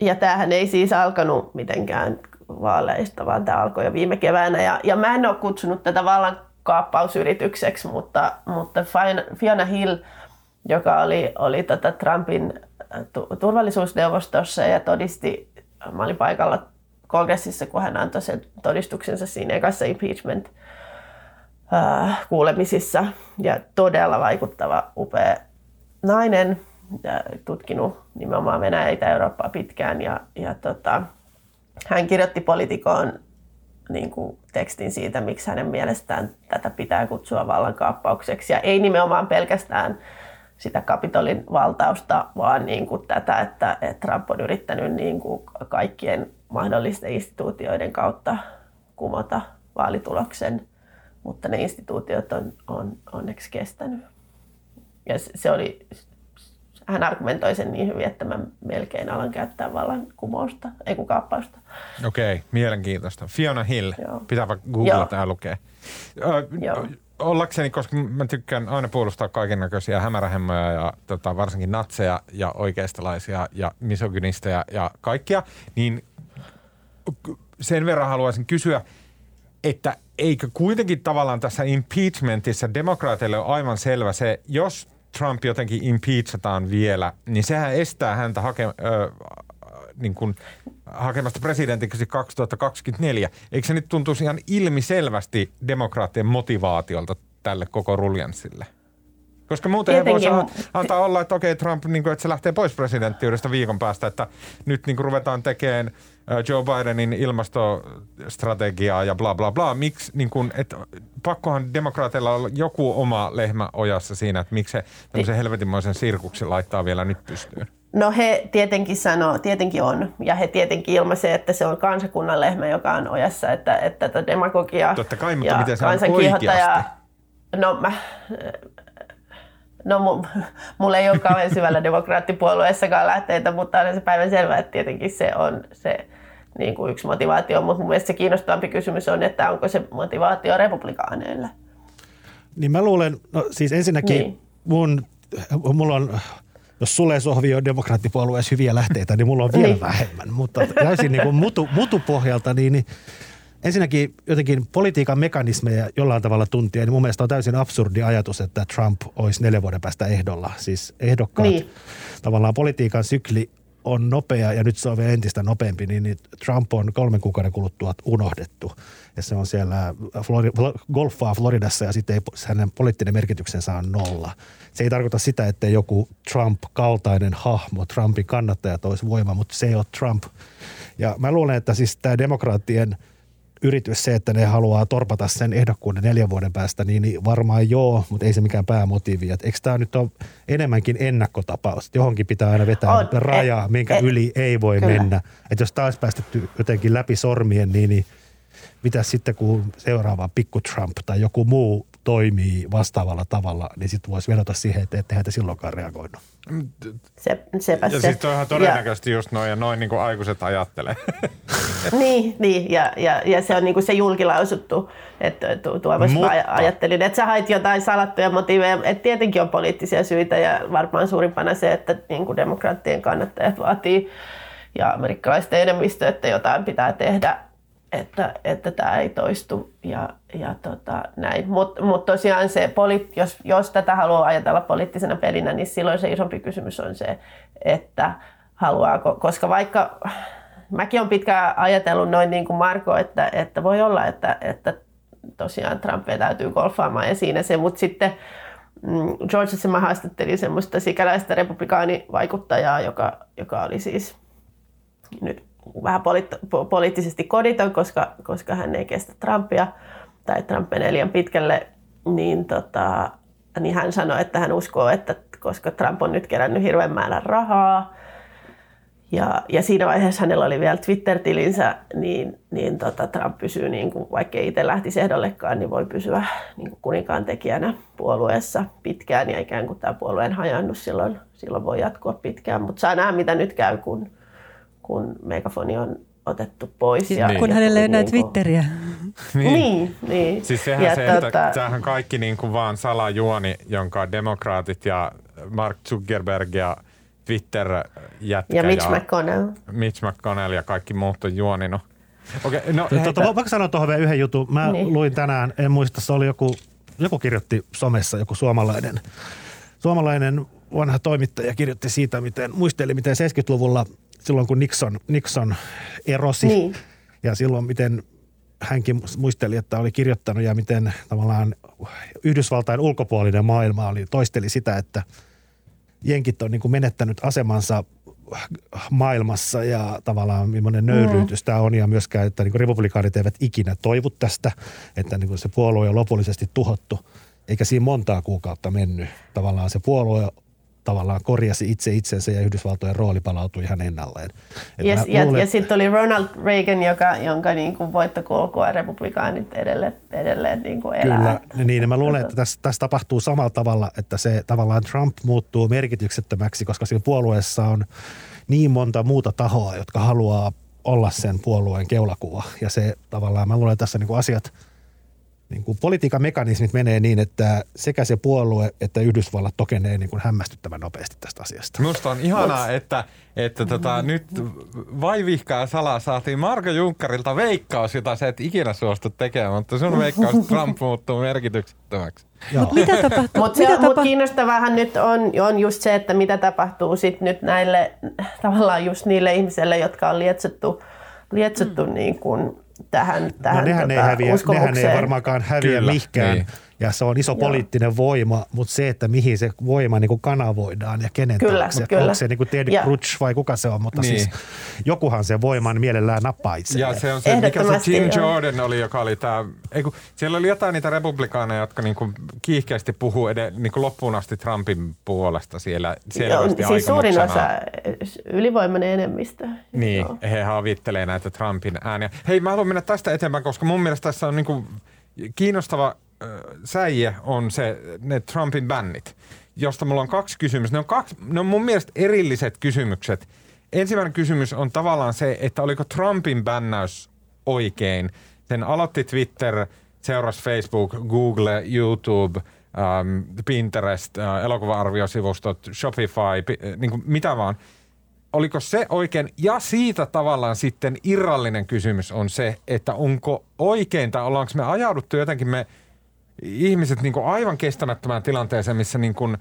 Ja tämähän ei siis alkanut mitenkään vaaleista, vaan tämä alkoi jo viime keväänä. Ja, ja mä en ole kutsunut tätä vallankaappausyritykseksi, mutta, mutta Fiona Hill, joka oli, oli tota Trumpin tu- turvallisuusneuvostossa ja todisti, mä olin paikalla kongressissa, kun hän antoi sen todistuksensa siinä ekassa impeachment äh, kuulemisissa. Ja todella vaikuttava, upea nainen, ja tutkinut nimenomaan Venäjä ja Itä-Eurooppaa pitkään. Ja, ja tota, hän kirjoitti politikoon niin kuin tekstin siitä, miksi hänen mielestään tätä pitää kutsua vallankaappaukseksi. Ja ei nimenomaan pelkästään sitä Kapitolin valtausta, vaan niin kuin tätä, että, että Trump on yrittänyt niin kuin kaikkien mahdollisten instituutioiden kautta kumota vaalituloksen, mutta ne instituutiot on, on onneksi kestänyt. Ja se oli hän argumentoi sen niin hyvin, että mä melkein alan käyttää vallankumousta, ei kun kaappausta. Okei, okay, mielenkiintoista. Fiona Hill, Joo. pitääpä googlata ja lukea. Joo. Ollakseni, koska mä tykkään aina puolustaa kaiken näköisiä hämärähemmoja ja tota, varsinkin natseja ja oikeistolaisia ja misogynisteja ja kaikkia, niin sen verran haluaisin kysyä, että eikö kuitenkin tavallaan tässä impeachmentissa demokraateille ole aivan selvä se, jos Trump jotenkin impeachataan vielä, niin sehän estää häntä hake, ö, niin kuin, hakemasta presidentiksi 2024. Eikö se nyt tuntuisi ihan ilmiselvästi demokraattien motivaatiolta tälle koko ruljanssille? Koska muuten he voisivat antaa olla, että okei Trump, niin kuin, että se lähtee pois presidenttiydestä viikon päästä, että nyt niin kuin ruvetaan tekemään Joe Bidenin ilmastostrategiaa ja bla bla bla. Miksi, niin kuin, että pakkohan demokraateilla olla joku oma lehmä ojassa siinä, että miksi se tämmöisen helvetinmoisen sirkuksen laittaa vielä nyt pystyyn? No he tietenkin sanoo, tietenkin on, ja he tietenkin ilmaisee, että se on kansakunnan lehmä, joka on ojassa, että, että tätä demagogiaa Totta kai, mutta ja miten se on oikeasti? No mä, No mulla ei ole kauhean syvällä demokraattipuolueessakaan lähteitä, mutta on se päivän selvä, että tietenkin se on se niin kuin yksi motivaatio, mutta mun mielestä se kiinnostavampi kysymys on, että onko se motivaatio republikaaneille. Niin mä luulen, no siis ensinnäkin niin. mun, mulla on, jos sulle sohvii on demokraattipuolueessa hyviä lähteitä, niin mulla on vielä niin. vähemmän, mutta täysin niin kuin mutu, mutupohjalta, niin, niin ensinnäkin jotenkin politiikan mekanismeja jollain tavalla tuntia, niin mun mielestä on täysin absurdi ajatus, että Trump olisi neljän vuoden päästä ehdolla. Siis ehdokkaat, niin. tavallaan politiikan sykli on nopea ja nyt se on vielä entistä nopeampi, niin, niin Trump on kolmen kuukauden kuluttua unohdettu. Ja se on siellä Flori- golfaa Floridassa ja sitten hänen poliittinen merkityksensä on nolla. Se ei tarkoita sitä, että joku Trump-kaltainen hahmo, Trumpin kannattajat olisi voima, mutta se ei ole Trump. Ja mä luulen, että siis tämä demokraattien – yritys se, että ne haluaa torpata sen ehdokkuuden neljän vuoden päästä, niin varmaan joo, mutta ei se mikään päämotiivi. Et eikö tämä nyt ole enemmänkin ennakkotapaus? Johonkin pitää aina vetää on, rajaa, et, minkä et, yli ei voi kyllä. mennä. Että jos taas päästetty jotenkin läpi sormien, niin, niin mitä sitten kun seuraava pikku Trump tai joku muu toimii vastaavalla tavalla, niin sitten voisi vedota siihen, että ettei häntä silloinkaan reagoinut. Se, sepä ja se. siis on ihan todennäköisesti ja, just noin, ja noin niin kuin aikuiset ajattelee. niin, niin ja, ja, ja, se on niin kuin se julkilausuttu, että Tuomas Mutta. ajattelin, että sä hait jotain salattuja motiiveja, että tietenkin on poliittisia syitä, ja varmaan suurimpana se, että niin kuin demokraattien kannattajat vaatii ja amerikkalaisten enemmistö, että jotain pitää tehdä että, että tämä ei toistu ja, ja tota, näin. Mutta mut tosiaan se, jos, jos tätä haluaa ajatella poliittisena pelinä, niin silloin se isompi kysymys on se, että haluaako, koska vaikka mäkin olen pitkään ajatellut noin niin kuin Marko, että, että voi olla, että, että tosiaan Trump vetäytyy golfaamaan ja siinä se, mutta sitten mm, Georgessa mä haastattelin semmoista sikäläistä republikaanivaikuttajaa, joka, joka oli siis nyt vähän poliitt- poliittisesti koditon, koska, koska hän ei kestä Trumpia tai Trump menee liian pitkälle, niin, tota, niin hän sanoi, että hän uskoo, että koska Trump on nyt kerännyt hirveän määrän rahaa, ja, ja siinä vaiheessa hänellä oli vielä Twitter-tilinsä, niin, niin tota, Trump pysyy, niin kuin, vaikka itse lähtisi ehdollekaan, niin voi pysyä niin kuin kuninkaan tekijänä puolueessa pitkään ja ikään kuin tämä puolueen hajannut silloin, silloin voi jatkua pitkään. Mutta saa nähdä, mitä nyt käy, kun, kun megafoni on otettu pois. Siis ja, kun ja hänellä ei enää niin Twitteriä. niin. niin, niin. Siis sehän ja se, tota... että tämähän kaikki niin kuin vaan salajuoni, jonka demokraatit ja Mark Zuckerberg ja twitter jätkä ja Mitch ja McConnell. Mitch McConnell ja kaikki muut on juoninut. Okay, no, tota, voinko sanoa tuohon vielä yhden jutun? Mä niin. luin tänään, en muista, se oli joku, joku kirjoitti somessa, joku suomalainen, suomalainen vanha toimittaja kirjoitti siitä, miten, muisteli miten 70-luvulla silloin kun Nixon, Nixon erosi niin. ja silloin miten hänkin muisteli, että oli kirjoittanut ja miten tavallaan Yhdysvaltain ulkopuolinen maailma oli, toisteli sitä, että jenkit on niin kuin menettänyt asemansa maailmassa ja tavallaan millainen nöyryytys mm. tämä on ja myöskään, että niin republikaanit eivät ikinä toivu tästä, että niin se puolue on lopullisesti tuhottu, eikä siinä montaa kuukautta mennyt. Tavallaan se puolue tavallaan korjasi itse itsensä ja Yhdysvaltojen rooli palautui ihan ennalleen. Yes, ja, luulen, ja sitten oli Ronald Reagan, joka, jonka niin kuin voittokulkua republikaanit edelleen, edelleen niin kuin elää. Kyllä, niin ja mä luulen, että tässä, tässä tapahtuu samalla tavalla, että se tavallaan Trump muuttuu merkityksettömäksi, koska siinä puolueessa on niin monta muuta tahoa, jotka haluaa olla sen puolueen keulakuva. Ja se tavallaan, mä luulen, että tässä niin kuin asiat – niin kuin politiikan mekanismit menee niin, että sekä se puolue että Yhdysvallat tokenee niin kuin hämmästyttävän nopeasti tästä asiasta. Minusta on ihanaa, että, että tota, nyt vaivihkaa salaa saatiin Marko Junkkarilta veikkaus, jota sä et ikinä suostu tekemään, mutta sun veikkaus Trump muuttuu merkityksettömäksi. Mutta mitä tapahtuu? Mutta tapa- mut kiinnostavahan nyt on, on just se, että mitä tapahtuu sit nyt näille tavallaan just niille ihmisille, jotka on lietsottu, lietsottu mm. niin kuin tähän, no tähän no nehän, tota, ei häviä, nehän ei varmaankaan häviä Kyllä, mihkään. Niin ja se on iso Joo. poliittinen voima, mutta se, että mihin se voima niin kuin kanavoidaan ja kenen kyllä, taakse, kyllä. onko se niin kuin Ted Crutch vai kuka se on, mutta niin. siis jokuhan se voiman mielellään nappaa itselleen. Ja se on se, mikä se Jim Jordan oli, joka oli tämä, siellä oli jotain niitä republikaaneja, jotka niin kuin kiihkeästi puhuu ed- niin kuin loppuun asti Trumpin puolesta siellä selvästi Joo, siis suurin osa, ylivoimainen enemmistö. Niin, Joo. he havittelee näitä Trumpin ääniä. Hei, mä haluan mennä tästä eteenpäin, koska mun mielestä tässä on niin kuin kiinnostava säijä on se, ne Trumpin bännit, josta mulla on kaksi kysymystä. Ne on, kaksi, ne on mun mielestä erilliset kysymykset. Ensimmäinen kysymys on tavallaan se, että oliko Trumpin bännäys oikein. Sen aloitti Twitter, seurasi Facebook, Google, YouTube, um, Pinterest, uh, elokuva-arviosivustot, Shopify, p- niin kuin mitä vaan – oliko se oikein? Ja siitä tavallaan sitten irrallinen kysymys on se, että onko oikein tai ollaanko me ajauduttu jotenkin me ihmiset niin kuin aivan kestämättömään tilanteeseen, missä niin kuin,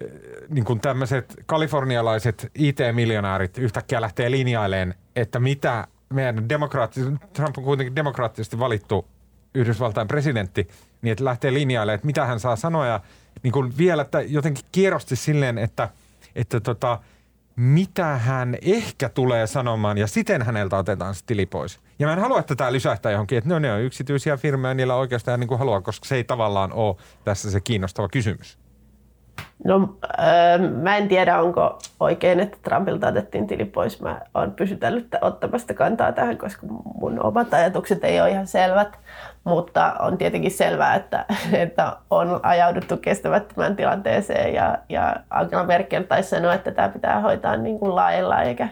eh, niin kuin tämmöiset kalifornialaiset IT-miljonäärit yhtäkkiä lähtee linjaileen, että mitä meidän demokraattisesti, Trump on kuitenkin demokraattisesti valittu Yhdysvaltain presidentti, niin että lähtee linjailemaan, että mitä hän saa sanoa. Ja niin kuin vielä että jotenkin kierrosti silleen, että, että tota, mitä hän ehkä tulee sanomaan ja siten häneltä otetaan se tili pois. Ja mä en halua, että tämä lysähtää johonkin, että no, ne on yksityisiä firmoja, niillä oikeastaan niin kuin haluaa, koska se ei tavallaan ole tässä se kiinnostava kysymys. No äh, mä en tiedä, onko oikein, että Trumpilta otettiin tili pois. Mä oon pysytellyt ottamasta kantaa tähän, koska mun omat ajatukset ei ole ihan selvät. Mutta on tietenkin selvää, että, että on ajauduttu kestämättömään tilanteeseen ja, ja Angela Merkel taisi sanoa, että tämä pitää hoitaa niin kuin lailla eikä,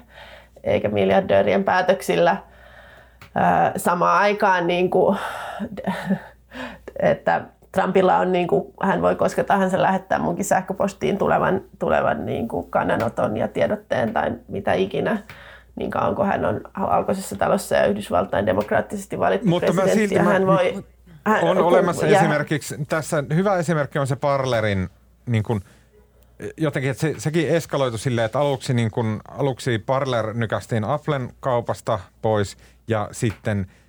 eikä miljardöörien päätöksillä. Äh, samaan aikaan, niin kuin, että Trumpilla on, niin kuin, hän voi koska tahansa lähettää munkin sähköpostiin tulevan, tulevan niin kuin kannanoton ja tiedotteen tai mitä ikinä niin kauan kuin hän on valkoisessa talossa ja Yhdysvaltain demokraattisesti valittu Mutta presidentti. Silti ja hän voi, hän, on kun, olemassa ja, esimerkiksi, tässä hyvä esimerkki on se Parlerin niin kuin, jotenkin, että se, sekin eskaloitu silleen, että aluksi, niin kuin, aluksi Parler nykästiin Applen kaupasta pois ja sitten –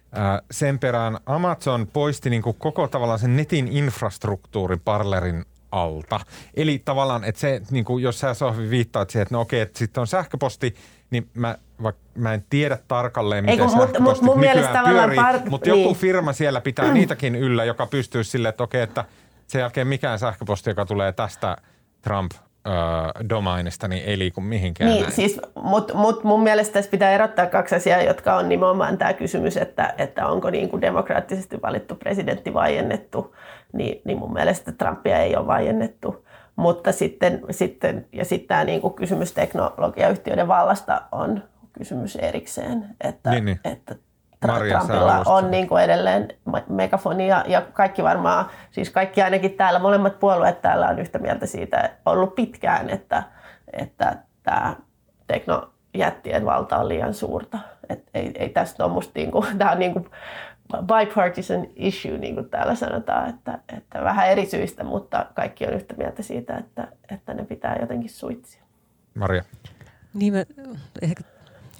sen perään Amazon poisti niin kuin koko tavallaan sen netin infrastruktuurin Parlerin alta. Eli tavallaan, että se, niin kuin, jos sä Sohvi viittaat siihen, että no okei, että sitten on sähköposti, niin mä, vaikka mä en tiedä tarkalleen, miten Eiku, sähköpostit mut, nykyään pyörii, par... mutta joku niin. firma siellä pitää mm. niitäkin yllä, joka pystyy silleen, että okei, että sen jälkeen mikään sähköposti, joka tulee tästä Trump öö, domainista, niin ei liiku mihinkään. Niin, näin. siis, mutta mut mun mielestä tässä pitää erottaa kaksi asiaa, jotka on nimenomaan tämä kysymys, että, että onko niin kuin demokraattisesti valittu presidentti vaiennettu, niin, niin mun mielestä Trumpia ei ole vaiennettu. Mutta sitten, sitten ja sitten tämä niin kuin kysymys teknologiayhtiöiden vallasta on kysymys erikseen, että, niin, niin. että Maria Trumpilla on niin kuin edelleen megafoni ja, ja kaikki varmaan, siis kaikki ainakin täällä, molemmat puolueet täällä on yhtä mieltä siitä ollut pitkään, että, että tämä teknojättien valta on liian suurta. Et ei, ei tästä ole musta niin kuin, tämä on niin kuin bipartisan issue, niin kuin täällä sanotaan, että, että vähän eri syistä, mutta kaikki on yhtä mieltä siitä, että, että ne pitää jotenkin suitsia. Maria. Niin mä ehkä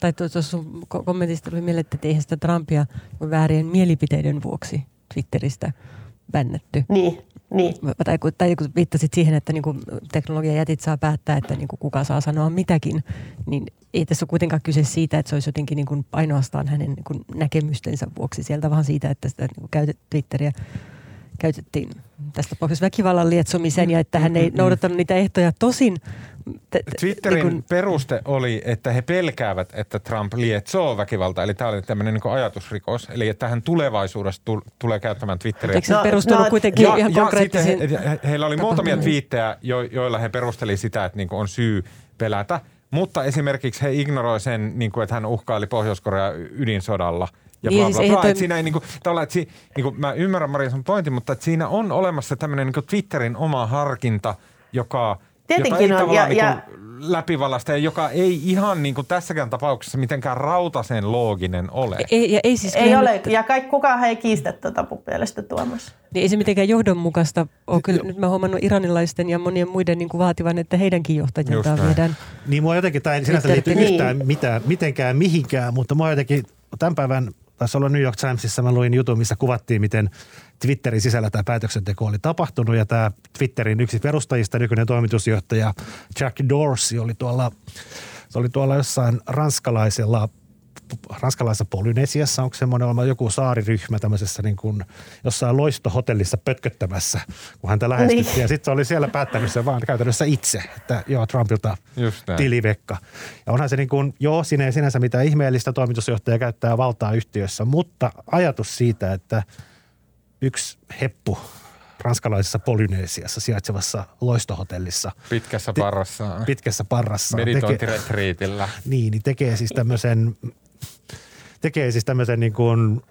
tai tuossa sun kommentista tuli mieleen, että eihän sitä Trumpia väärien mielipiteiden vuoksi Twitteristä bännetty. Niin. Niin. Tai kun, tai kun viittasit siihen, että niin teknologian jätit saa päättää, että niin kuka saa sanoa mitäkin, niin ei tässä ole kuitenkaan kyse siitä, että se olisi jotenkin niin kuin ainoastaan hänen niin kuin näkemystensä vuoksi sieltä, vaan siitä, että sitä niin käytet, Twitteriä käytettiin tässä tapauksessa väkivallan lietsomiseen ja että hän ei mm-hmm. noudattanut niitä ehtoja. Tosin Twitterin niin kun... peruste oli, että he pelkäävät, että Trump lietsoo väkivaltaa. Eli tämä oli tämmöinen niin ajatusrikos. Eli että hän tulevaisuudessa tul- tulee käyttämään Twitteriä. Eikö se no, perustunut no, kuitenkin ja, ihan konkreettisiin he, he, Heillä oli muutamia twiittejä, jo, joilla he perusteli sitä, että niin on syy pelätä. Mutta esimerkiksi he ignoroi sen, niin kuin, että hän uhkaili Pohjois-Korea ydinsodalla – ja niin, bla, bla, bla. Siis siinä ei niin kuin, että si, niin kuin, mä ymmärrän Maria sun pointin, mutta että siinä on olemassa tämmöinen niin Twitterin oma harkinta, joka – Tietenkin jota ei on. Ja, niin ja, läpivalasta ja joka ei ihan niin kuin tässäkään tapauksessa mitenkään rautasen looginen ole. Ei, ja ei, siis ei ole, nyt... ja kaikki, kukaan ei kiistä tuota mielestä Tuomas. Niin ei se mitenkään johdonmukaista ole. Kyllä nyt mä huomannut iranilaisten ja monien muiden niin kuin vaativan, että heidänkin johtajiltaan viedään. Niin mua jotenkin, tämä ei sinänsä liity niin. yhtään mitään, mitenkään mihinkään, mutta mua jotenkin tämän päivän taisi olla New York Timesissa, mä luin jutun, missä kuvattiin, miten Twitterin sisällä tämä päätöksenteko oli tapahtunut. Ja tämä Twitterin yksi perustajista, nykyinen toimitusjohtaja Jack Dorsey oli tuolla, se oli tuolla jossain ranskalaisella ranskalaisessa Polynesiassa, onko semmoinen joku saariryhmä tämmöisessä niin kuin jossain loistohotellissa pötköttämässä, kun häntä lähestyttiin. Niin. Ja sitten se oli siellä päättänyt sen vaan käytännössä itse, että joo, Trumpilta tilivekka. Ja onhan se niin kuin, joo, siinä ei sinänsä mitään ihmeellistä, toimitusjohtaja käyttää valtaa yhtiössä, mutta ajatus siitä, että yksi heppu ranskalaisessa Polynesiassa sijaitsevassa loistohotellissa. Pitkässä parrassa. Te, pitkässä parrassa. Meditointiretriitillä. Niin, niin tekee siis tämmöisen tekee siis tämmöisen niin kuin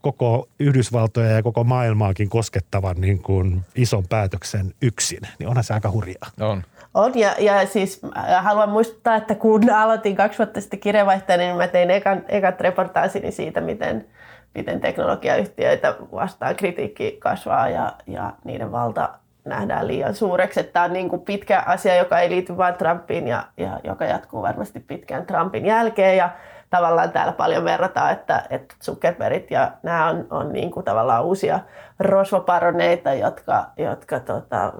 koko Yhdysvaltoja ja koko maailmaakin koskettavan niin kuin ison päätöksen yksin, niin onhan se aika hurjaa. On. On, ja, ja siis haluan muistuttaa, että kun aloitin kaksi vuotta sitten kirjeenvaihtaja, niin mä tein ekan, ekat reportaasini siitä, miten, miten teknologiayhtiöitä vastaan kritiikki kasvaa ja, ja niiden valta nähdään liian suureksi. Että tämä on niin kuin pitkä asia, joka ei liity vain Trumpiin ja, ja joka jatkuu varmasti pitkään Trumpin jälkeen. Ja tavallaan täällä paljon verrataan, että, että Zuckerbergit ja nämä on, on niin kuin tavallaan uusia rosvoparoneita, jotka, jotka tota,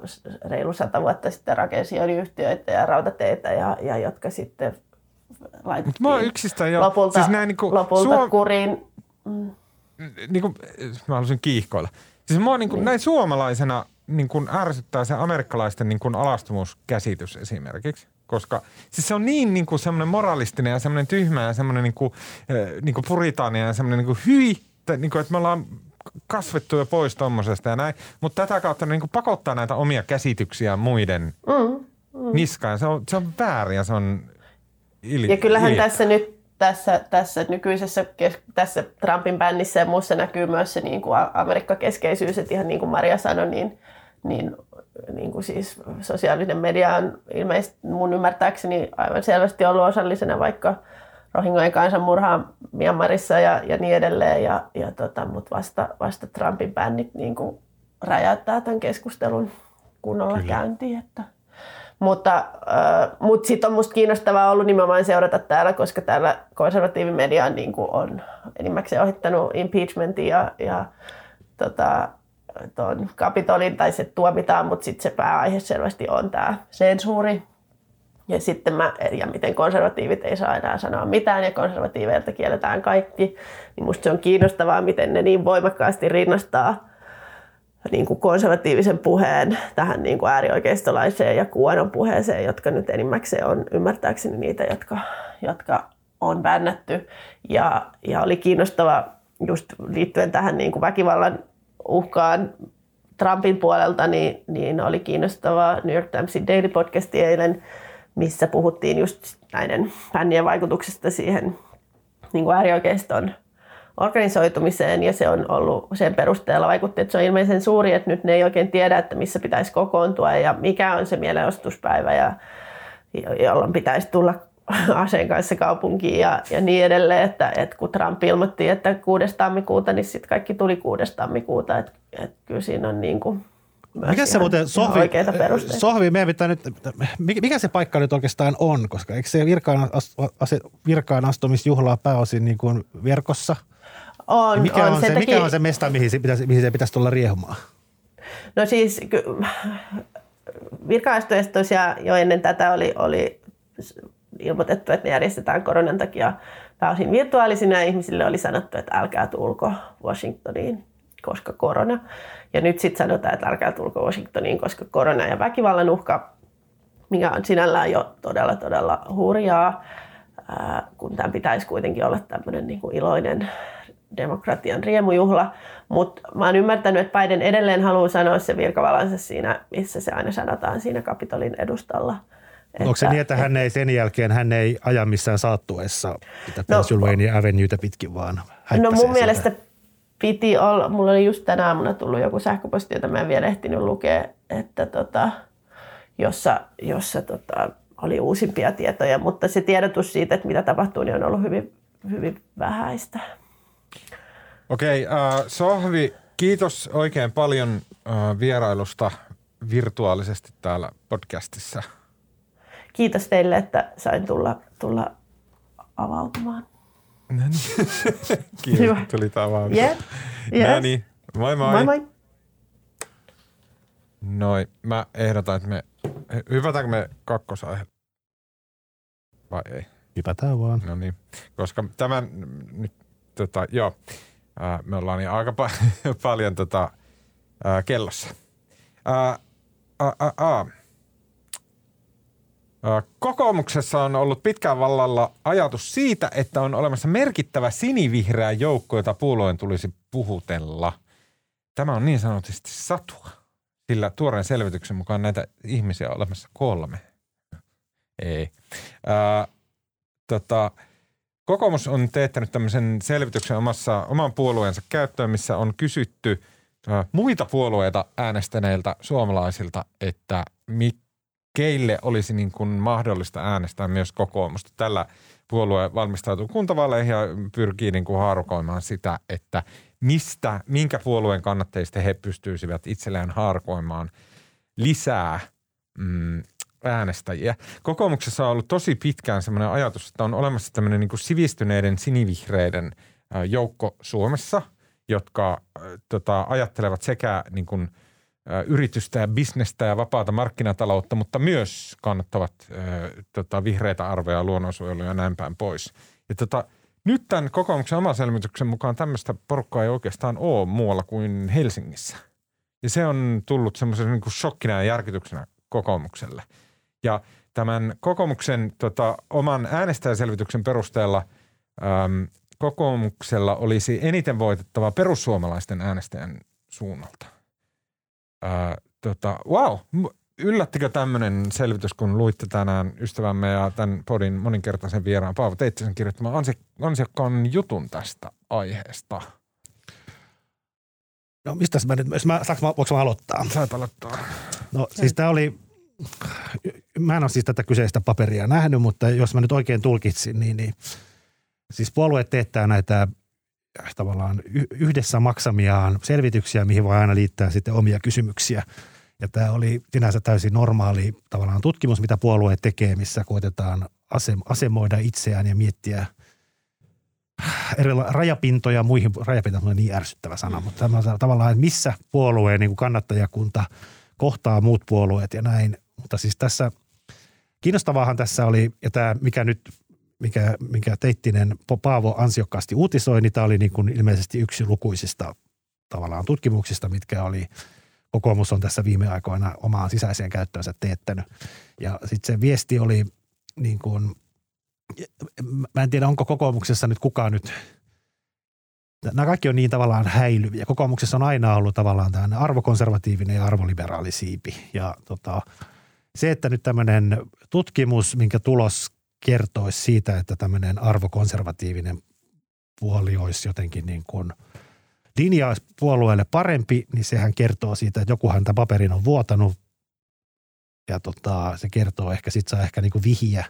reilu sata vuotta sitten rakensi yhtiöitä ja rautateitä ja, ja jotka sitten laitettiin yksistä, jo. lopulta, siis näin, niin kuin lopulta Suom... kuriin. Mm. Niin kuin, mä haluaisin kiihkoilla. Siis mua niin kuin, niin. näin suomalaisena niin kuin ärsyttää se amerikkalaisten niin kuin alastomuuskäsitys esimerkiksi koska siis se on niin, niin kuin semmoinen moralistinen ja semmoinen tyhmä ja semmoinen niin kuin, niin kuin puritaania ja semmoinen niin kuin hyi, että, niin kuin, että me ollaan kasvettu jo pois tuommoisesta ja näin, mutta tätä kautta niin kuin pakottaa näitä omia käsityksiä muiden mm, mm. niskaan. Se on, se on väärin ja se on ili, Ja kyllähän ili. tässä nyt tässä, tässä nykyisessä tässä Trumpin bännissä ja muussa näkyy myös se niin kuin Amerikka-keskeisyys, että ihan niin kuin Maria sanoi, niin, niin niin kuin siis sosiaalinen media on ilmeisesti mun ymmärtääkseni aivan selvästi ollut osallisena vaikka Rohingojen kansanmurhaan Myanmarissa ja, ja niin edelleen, ja, ja tota, mutta vasta, vasta Trumpin bännit niin kuin räjäyttää tämän keskustelun kunnolla Kyllä. käyntiin. Että. Mutta, äh, mutta sitten on minusta kiinnostavaa ollut nimenomaan seurata täällä, koska täällä konservatiivimedia niin kuin on enimmäkseen ohittanut impeachmentin ja, ja tota, tuon kapitolin tai se tuomitaan, mutta sitten se pääaihe selvästi on tämä sensuuri. Ja sitten mä, ja miten konservatiivit ei saa enää sanoa mitään ja konservatiiveilta kielletään kaikki. Niin musta se on kiinnostavaa, miten ne niin voimakkaasti rinnastaa niin kuin konservatiivisen puheen tähän niin kuin äärioikeistolaiseen ja kuonon puheeseen, jotka nyt enimmäkseen on ymmärtääkseni niitä, jotka, jotka on bännätty. Ja, ja oli kiinnostava just liittyen tähän niin kuin väkivallan uhkaan Trumpin puolelta, niin, niin oli kiinnostavaa New York Timesin Daily Podcasti eilen, missä puhuttiin just näiden bännien vaikutuksesta siihen niin kuin äärioikeiston organisoitumiseen ja se on ollut sen perusteella vaikutti, että se on ilmeisen suuri, että nyt ne ei oikein tiedä, että missä pitäisi kokoontua ja mikä on se mielenostuspäivä ja jolloin pitäisi tulla aseen kanssa kaupunkiin ja, ja niin edelleen, että, että kun Trump ilmoitti, että 6. tammikuuta, niin sitten kaikki tuli 6. tammikuuta, että, että kyllä siinä on niin kuin mikä se muuten, Sohvi, Sohvi, meidän pitää nyt, mikä se paikka nyt oikeastaan on, koska eikö se virkaan, virkaan astumisjuhlaa pääosin niin kuin verkossa? On, mikä on, on se, se mikä on se mesta, mihin se pitäisi, mihin se pitäisi tulla riehumaan? No siis virka jo ennen tätä oli, oli ilmoitettu, että ne järjestetään koronan takia pääosin virtuaalisina ja ihmisille oli sanottu, että älkää tulko Washingtoniin, koska korona. Ja nyt sitten sanotaan, että älkää tulko Washingtoniin, koska korona ja väkivallan uhka, mikä on sinällään jo todella, todella hurjaa, kun tämän pitäisi kuitenkin olla tämmöinen niin kuin iloinen demokratian riemujuhla. Mutta mä oon ymmärtänyt, että Biden edelleen haluaa sanoa se virkavalansa siinä, missä se aina sanotaan siinä Kapitolin edustalla – että, Onko se niin, että hän ei sen jälkeen, hän ei aja missään saattuessa sitä no, Pennsylvania Avenuetä pitkin, vaan No mun sitä. mielestä piti olla, mulla oli just tänä aamuna tullut joku sähköposti, jota mä en vielä ehtinyt lukea, että tota, jossa, jossa tota, oli uusimpia tietoja, mutta se tiedotus siitä, että mitä tapahtuu, niin on ollut hyvin, hyvin vähäistä. Okei, okay, uh, Sohvi, kiitos oikein paljon uh, vierailusta virtuaalisesti täällä podcastissa – kiitos teille, että sain tulla, tulla avautumaan. No niin. Kiitos, tuli avautumaan. Yeah. Yes. No niin, moi moi. Moi moi. Noin, mä ehdotan, että me, hypätäänkö me kakkosaihe vai ei? Hypätään vaan. No niin, koska tämän nyt, tota, joo, ää, me ollaan niin aika pa- paljon tota, ää, kellossa. Ää, a, a, a. Kokoomuksessa on ollut pitkään vallalla ajatus siitä, että on olemassa merkittävä sinivihreä joukko, jota puolueen tulisi puhutella. Tämä on niin sanotusti satua, sillä tuoreen selvityksen mukaan näitä ihmisiä on olemassa kolme. Ei. Ää, tota, kokoomus on teettänyt tämmöisen selvityksen omassa, oman puolueensa käyttöön, missä on kysytty ää, muita puolueita äänestäneiltä suomalaisilta, että mit, keille olisi niin kuin mahdollista äänestää myös kokoomusta. Tällä puolue valmistautuu kuntavaaleihin ja pyrkii niin kuin haarukoimaan sitä, että mistä, minkä puolueen kannatteista he pystyisivät itselleen haarukoimaan lisää mm, äänestäjiä. Kokoomuksessa on ollut tosi pitkään sellainen ajatus, että on olemassa tämmöinen niin kuin sivistyneiden sinivihreiden joukko Suomessa, jotka tota, ajattelevat sekä niin kuin – yritystä ja bisnestä ja vapaata markkinataloutta, mutta myös kannattavat tota, vihreitä arvoja, luonnonsuojelua ja näin päin pois. Ja tota, nyt tämän kokoomuksen oman selvityksen mukaan tämmöistä porukkaa ei oikeastaan ole muualla kuin Helsingissä. Ja se on tullut semmoisen niin kuin shokkina ja järkytyksenä kokoomukselle. Ja tämän kokoomuksen tota, oman äänestäjäselvityksen perusteella äm, kokoomuksella olisi eniten voitettava perussuomalaisten äänestäjän suunnalta – Ää, tota, wow, yllättikö tämmöinen selvitys, kun luitte tänään ystävämme ja tämän podin moninkertaisen vieraan Paavo Teittisen kirjoittamaan ansi, ansiokkaan jutun tästä aiheesta? No mistä mä nyt, jos mä, saanko mä, voinko mä aloittaa? Saat aloittaa. No siis tämä oli, mä en ole siis tätä kyseistä paperia nähnyt, mutta jos mä nyt oikein tulkitsin, niin, niin siis puolue teettää näitä tavallaan yhdessä maksamiaan selvityksiä, mihin voi aina liittää sitten omia kysymyksiä. Ja tämä oli sinänsä täysin normaali tavallaan tutkimus, mitä puolue tekee, missä koitetaan asemoida itseään ja miettiä eri rajapintoja muihin, rajapinta on niin ärsyttävä sana, mutta tavallaan, että missä puolueen niin kannattajakunta kohtaa muut puolueet ja näin. Mutta siis tässä, kiinnostavaahan tässä oli, ja tämä mikä nyt mikä, mikä Teittinen Paavo ansiokkaasti uutisoi, niin tämä oli niin kuin ilmeisesti yksi lukuisista tavallaan tutkimuksista, mitkä oli kokoomus on tässä viime aikoina omaan sisäiseen käyttöönsä teettänyt. Ja sitten se viesti oli niin kuin, mä en tiedä onko kokoomuksessa nyt kukaan nyt, nämä kaikki on niin tavallaan häilyviä. Kokoomuksessa on aina ollut tavallaan tämmöinen arvokonservatiivinen ja arvoliberaali siipi. Ja tota, se, että nyt tämmöinen tutkimus, minkä tulos kertoisi siitä, että tämmöinen arvokonservatiivinen puoli olisi jotenkin niin kuin linja puolueelle parempi, niin sehän kertoo siitä, että jokuhan tämän paperin on vuotanut. Ja tota, se kertoo ehkä, sit saa ehkä niin kuin vihiä,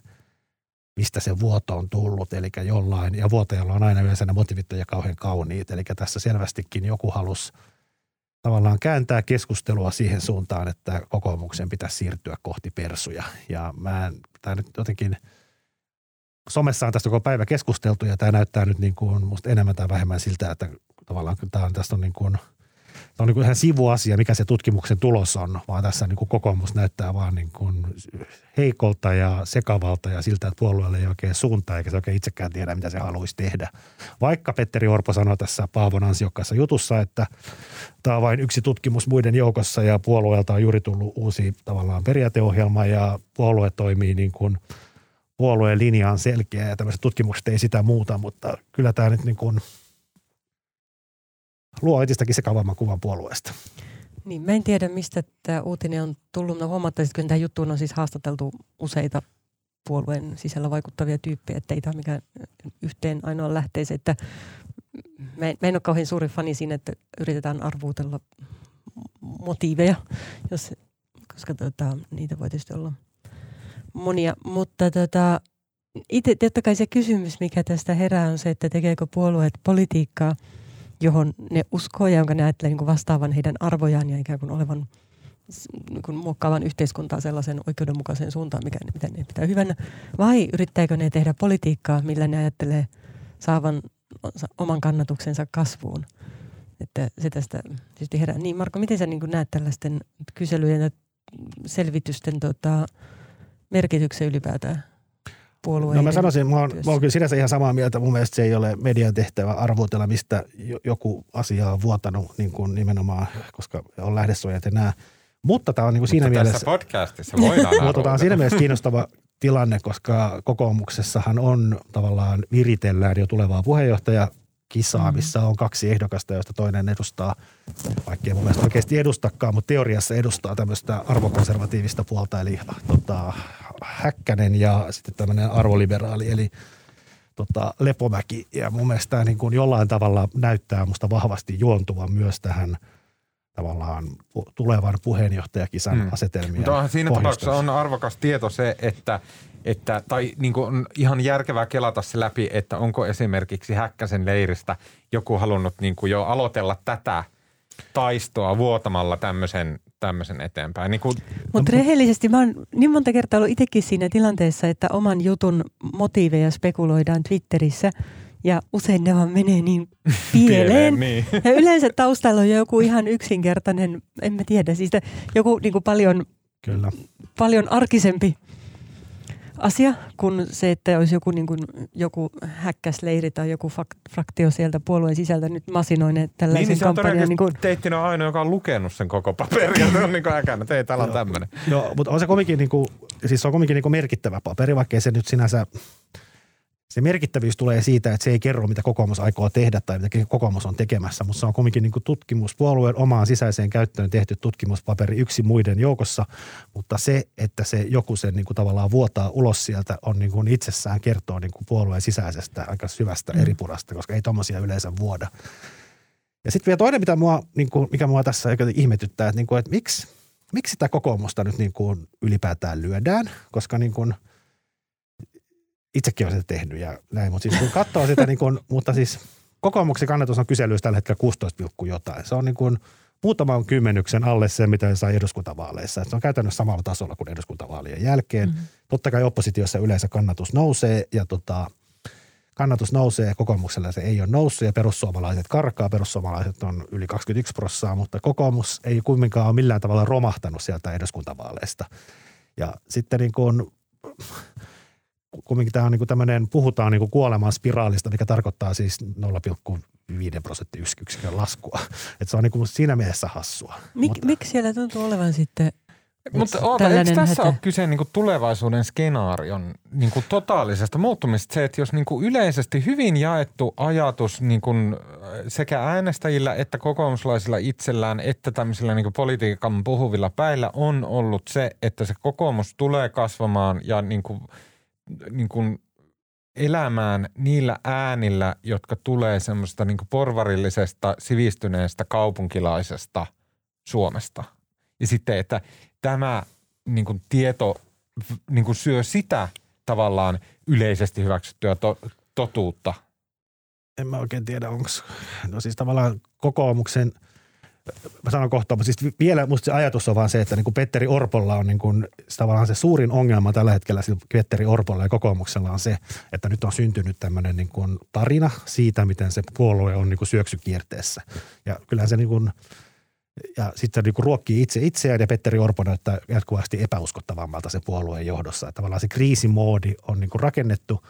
mistä se vuoto on tullut, eli jollain, ja vuotajalla on aina yleensä ne motivit ja kauhean kauniit, eli tässä selvästikin joku halusi tavallaan kääntää keskustelua siihen suuntaan, että kokoomuksen pitäisi siirtyä kohti persuja, ja mä, tämä nyt jotenkin – somessa on tästä koko päivä keskusteltu ja tämä näyttää nyt niin kuin musta enemmän tai vähemmän siltä, että tavallaan tämä on, tästä on niin kuin se on niin kuin ihan sivuasia, mikä se tutkimuksen tulos on, vaan tässä niin kuin kokoomus näyttää vaan niin kuin heikolta ja sekavalta ja siltä, että puolueelle ei oikein suuntaa eikä se oikein itsekään tiedä, mitä se haluaisi tehdä. Vaikka Petteri Orpo sanoi tässä Paavon ansiokkaassa jutussa, että tämä on vain yksi tutkimus muiden joukossa ja puolueelta on juuri tullut uusi tavallaan periaateohjelma ja puolue toimii niin kuin puolueen linja on selkeä ja tämmöiset tutkimukset ei sitä muuta, mutta kyllä tämä nyt niin kuin – luo entistäkin sekavamman kuvan puolueesta. Niin, mä en tiedä, mistä tämä uutinen on tullut. No huomattaisit, että tähän juttuun on siis haastateltu useita puolueen sisällä vaikuttavia tyyppejä, että ei tämä mikään yhteen ainoa lähteeseen, että mä en, mä en ole kauhean suuri fani siinä, että yritetään arvuutella motiiveja, jos, koska tota, niitä voi tietysti olla monia, mutta tota, itse totta kai se kysymys, mikä tästä herää on se, että tekeekö puolueet politiikkaa – johon ne uskoo ja jonka ne ajattelee niin vastaavan heidän arvojaan ja ikään kuin olevan niin kuin muokkaavan yhteiskuntaa sellaisen oikeudenmukaisen suuntaan, mikä, mitä ne pitää hyvänä. Vai yrittääkö ne tehdä politiikkaa, millä ne ajattelee saavan oman kannatuksensa kasvuun? Että se tästä tietysti herää. Niin Marko, miten sä niin näet tällaisten kyselyjen ja selvitysten tota, merkityksen ylipäätään? puolueiden No mä sanoisin, mä oon, mä oon kyllä sinänsä ihan samaa mieltä. Mun mielestä se ei ole median tehtävä arvotella, mistä joku asia on vuotanut niin kuin nimenomaan, koska on lähdesuojat ja nämä. Mutta tämä on niin kuin siinä tässä mielessä... tässä podcastissa voidaan Mutta tämä on siinä mielessä kiinnostava tilanne, koska kokoomuksessahan on tavallaan viritellään jo tulevaa puheenjohtaja kisaa, mm. missä on kaksi ehdokasta, joista toinen edustaa, vaikkei mun mielestä oikeasti edustakaan, mutta teoriassa edustaa tämmöistä arvokonservatiivista puolta, eli tota, Häkkänen ja sitten tämmöinen arvoliberaali, eli tota, Lepomäki. Ja mun mielestä tämä niin kuin jollain tavalla näyttää musta vahvasti juontuvan myös tähän tavallaan tulevan puheenjohtajakisan hmm. asetelmia. Mutta siinä tapauksessa on arvokas tieto se, että, että tai niin kuin on ihan järkevää kelata se läpi, että onko esimerkiksi Häkkäsen leiristä joku halunnut niin kuin jo aloitella tätä taistoa vuotamalla tämmöisen tämmöisen eteenpäin. Niin kun... Mutta rehellisesti mä oon niin monta kertaa ollut itsekin siinä tilanteessa, että oman jutun motiiveja spekuloidaan Twitterissä ja usein ne vaan menee niin pieleen. niin. Ja yleensä taustalla on joku ihan yksinkertainen, en mä tiedä, siis joku niin kuin paljon, Kyllä. paljon arkisempi asia kuin se, että olisi joku, niin kuin, joku häkkäsleiri tai joku fak- fraktio sieltä puolueen sisältä nyt masinoineet tällaisen niin, niin kampanjan. Niin kuin... Teittin on ainoa, joka on lukenut sen koko paperin ja se on niin kuin äkänä, että ei täällä on tämmöinen. Joo, mutta on se komikin, niin kuin, siis se on komikin niin kuin merkittävä paperi, vaikka se nyt sinänsä se merkittävyys tulee siitä, että se ei kerro, mitä kokoomus aikoo tehdä tai mitä kokoomus on tekemässä, mutta se on kuitenkin niin tutkimus, puolueen omaan sisäiseen käyttöön tehty tutkimuspaperi yksi muiden joukossa, mutta se, että se joku sen niin kuin tavallaan vuotaa ulos sieltä, on niin kuin itsessään kertoo niin kuin puolueen sisäisestä aika syvästä mm. eripurasta, koska ei tommosia yleensä vuoda. Ja sitten vielä toinen, mitä mua, niin kuin, mikä mua tässä ihmetyttää, että, niin kuin, että miksi, miksi sitä kokoomusta nyt niin kuin ylipäätään lyödään, koska niin kuin – itsekin olen sitä tehnyt ja näin, mutta siis kun katsoo sitä, niin kuin, mutta siis kokoomuksen kannatus on kyselyys tällä hetkellä 16, jotain. Se on niin kuin muutaman kymmenyksen alle se, mitä se sai eduskuntavaaleissa. Se on käytännössä samalla tasolla kuin eduskuntavaalien jälkeen. Mm-hmm. Totta kai oppositiossa yleensä kannatus nousee ja tota, kannatus nousee, kokoomuksella se ei ole noussut ja perussuomalaiset karkaa. Perussuomalaiset on yli 21 prossaa, mutta kokoomus ei kumminkaan ole millään tavalla romahtanut sieltä eduskuntavaaleista. Ja sitten niin kuin, kumminkin tämä on niin tämmöinen, puhutaan niin kuoleman spiraalista, mikä tarkoittaa siis 0,5 prosenttiyksikön laskua. Että se on niin siinä mielessä hassua. Mik, Mutta, miksi siellä tuntuu olevan sitten mutta oota, eikö tässä hätä? ole kyse niin tulevaisuuden skenaarion niin totaalisesta muuttumista? Se, että jos niin yleisesti hyvin jaettu ajatus niin sekä äänestäjillä että kokoomuslaisilla itsellään että tämmöisillä niin politiikan puhuvilla päillä on ollut se, että se kokoomus tulee kasvamaan ja niin kuin – niin kuin elämään niillä äänillä, jotka tulee semmoista niin porvarillisesta, sivistyneestä kaupunkilaisesta Suomesta. Ja sitten, että tämä niin kuin tieto niin kuin syö sitä tavallaan yleisesti hyväksyttyä to, totuutta. En mä oikein tiedä, onko, no siis tavallaan kokoomuksen mä sanon kohta, mutta siis vielä musta se ajatus on vaan se, että niin kuin Petteri Orpolla on niin kuin, tavallaan se suurin ongelma tällä hetkellä Petteri Orpolla ja kokoomuksella on se, että nyt on syntynyt tämmöinen niin kuin tarina siitä, miten se puolue on niin kuin syöksykierteessä. Ja kyllähän se niin kuin, ja sitten niin kuin ruokkii itse itseään ja Petteri Orpo näyttää jatkuvasti epäuskottavammalta se puolueen johdossa. Että tavallaan se kriisimoodi on niin kuin rakennettu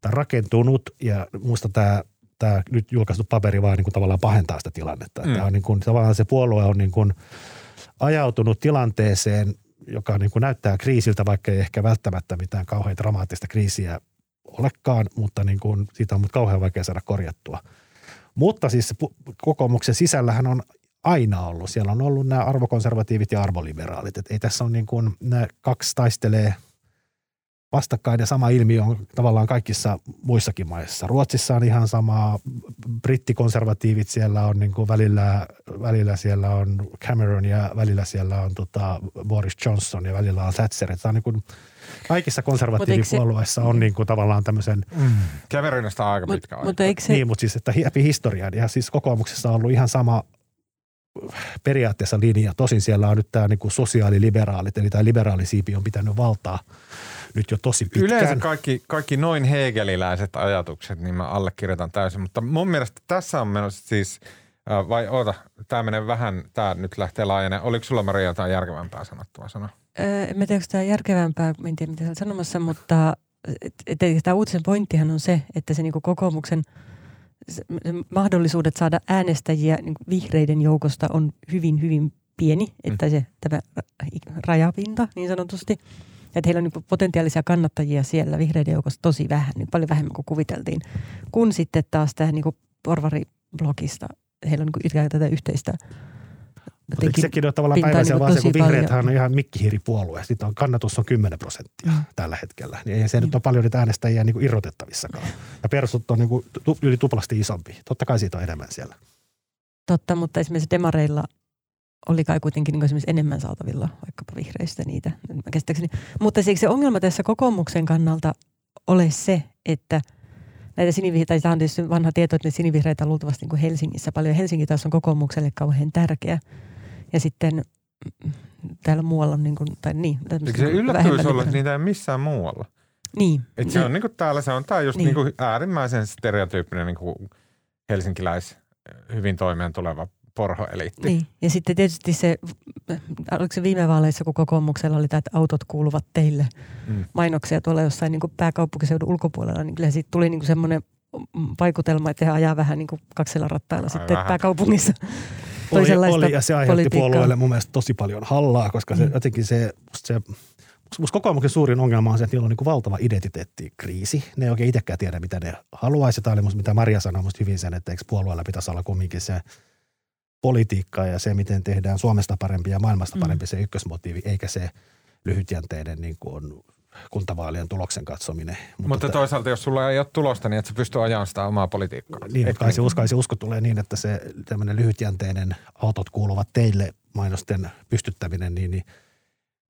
tai rakentunut ja muista tämä tämä nyt julkaistu paperi vaan niin kuin tavallaan pahentaa sitä tilannetta. Mm. Tämä on niin kuin, tavallaan se puolue on niin kuin ajautunut tilanteeseen, joka niin kuin näyttää kriisiltä, vaikka ei ehkä välttämättä mitään kauhean dramaattista kriisiä olekaan, mutta niin kuin siitä on kauhean vaikea saada korjattua. Mutta siis kokoomuksen sisällähän on aina ollut. Siellä on ollut nämä arvokonservatiivit ja arvoliberaalit. Et ei tässä on niin kuin, nämä kaksi taistelee – vastakkain ja sama ilmiö on tavallaan kaikissa muissakin maissa. Ruotsissa on ihan sama, brittikonservatiivit siellä on niin kuin välillä, välillä siellä on Cameron ja välillä siellä on tota Boris Johnson ja välillä on Thatcher. Tämä on niin kuin, kaikissa konservatiivipuolueissa on niin kuin tavallaan tämmöisen... Mm. Cameronista on aika pitkä aika. Mutta se... Niin, mutta siis että läpi historian ja siis kokoomuksessa on ollut ihan sama periaatteessa linja. Tosin siellä on nyt tämä niin kuin sosiaaliliberaalit, eli tämä liberaalisiipi on pitänyt valtaa – nyt jo tosi pitkään. Yleensä kaikki, kaikki noin hegeliläiset ajatukset, niin mä allekirjoitan täysin. Mutta mun mielestä tässä on menossa siis, vai oota, tämä menee vähän, tämä nyt lähtee laajeneen. Oliko sulla Maria jotain järkevämpää sanottavaa sanoa? en tiedä, onko tämä järkevämpää, en tiedä mitä olet sanomassa, mutta tämä uutisen pointtihan on se, että se niinku kokoomuksen se, mahdollisuudet saada äänestäjiä niinku vihreiden joukosta on hyvin, hyvin pieni, että mm. se tämä rajapinta niin sanotusti – että heillä on niin potentiaalisia kannattajia siellä vihreiden joukossa tosi vähän, niin paljon vähemmän kuin kuviteltiin. Kun sitten taas tämä niin porvariblogista, heillä on niin tätä yhteistä mutta sekin on tavallaan päiväisiä vaan se, kun vihreäthän on ihan mikkihiiripuolue. Sitten on, kannatus on 10 prosenttia mm. tällä hetkellä. Niin ei se mm. nyt ole paljon niitä äänestäjiä niin kuin irrotettavissakaan. Ja persut on niin kuin, yli tuplasti isompi. Totta kai siitä on enemmän siellä. Totta, mutta esimerkiksi demareilla oli kai kuitenkin niin esimerkiksi enemmän saatavilla vaikkapa vihreistä niitä, Mutta siksi se ongelma tässä kokoomuksen kannalta ole se, että näitä sinivihreitä, tämä on tietysti vanha tieto, että ne sinivihreitä on luultavasti niin kuin Helsingissä paljon. Helsinki taas on kokoomukselle kauhean tärkeä. Ja sitten mm, täällä muualla on niin kuin, tai niin. Eikö se yllättävyys olla, että niitä ei missään muualla? Niin. Että se on niin kuin täällä, se on tämä just niin. Niin kuin äärimmäisen stereotyyppinen niin kuin helsinkiläis hyvin toimeen tuleva porhoeliitti. Niin. Ja sitten tietysti se, oliko se viime vaaleissa, kun kokoomuksella oli tämä, että autot kuuluvat teille mm. mainoksia tuolla jossain niin kuin pääkaupunkiseudun ulkopuolella, niin kyllä siitä tuli niin kuin semmoinen vaikutelma, että he ajaa vähän niin kuin kaksella rattailla Ai sitten vähän. pääkaupungissa. Oli, oli, ja se aiheutti puolueelle mun mielestä tosi paljon hallaa, koska se mm. jotenkin se, se Musta kokoomuksen suurin ongelma on se, että niillä on niin valtava identiteettikriisi. Ne ei oikein itsekään tiedä, mitä ne haluaisi. Tämä oli musta, mitä Maria sanoi musta hyvin sen, että eikö puolueella pitäisi olla kumminkin se politiikkaa ja se, miten tehdään Suomesta parempi ja maailmasta mm. parempi mm. se ykkösmotiivi, eikä se lyhytjänteinen niin kuin kuntavaalien tuloksen katsominen. Mutta, Mutta toisaalta, jos sulla ei ole tulosta, niin et sä pysty ajamaan sitä omaa politiikkaa. Niin, kai se, usko, se usko tulee niin, että se tämmöinen lyhytjänteinen autot kuuluvat teille mainosten pystyttäminen, niin, niin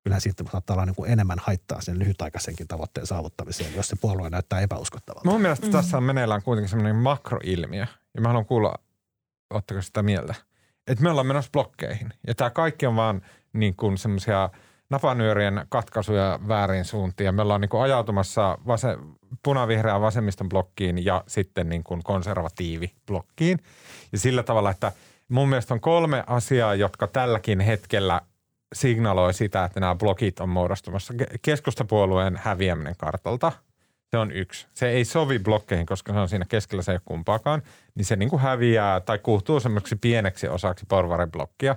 kyllähän siitä saattaa olla niin kuin enemmän haittaa sen lyhytaikaisenkin tavoitteen saavuttamiseen, jos se puolue näyttää epäuskottavalta. Mun mielestä mm. tässä on meneillään kuitenkin semmoinen makroilmiö, ja mä haluan kuulla, ottako sitä mieltä – että me ollaan menossa blokkeihin. Ja tämä kaikki on vaan niin kuin semmoisia napanyörien katkaisuja väärin suuntiin. Me ollaan niin kuin ajautumassa vase, punavihreään vasemmiston blokkiin ja sitten niin kuin konservatiiviblokkiin. Ja sillä tavalla, että mun mielestä on kolme asiaa, jotka tälläkin hetkellä signaloi sitä, että nämä blokit on muodostumassa. Keskustapuolueen häviäminen kartalta – se on yksi. Se ei sovi blokkeihin, koska se on siinä keskellä, se ei kumpaakaan. Niin se niin kuin häviää tai kuhtuu semmoiksi pieneksi osaksi porvariblokkia.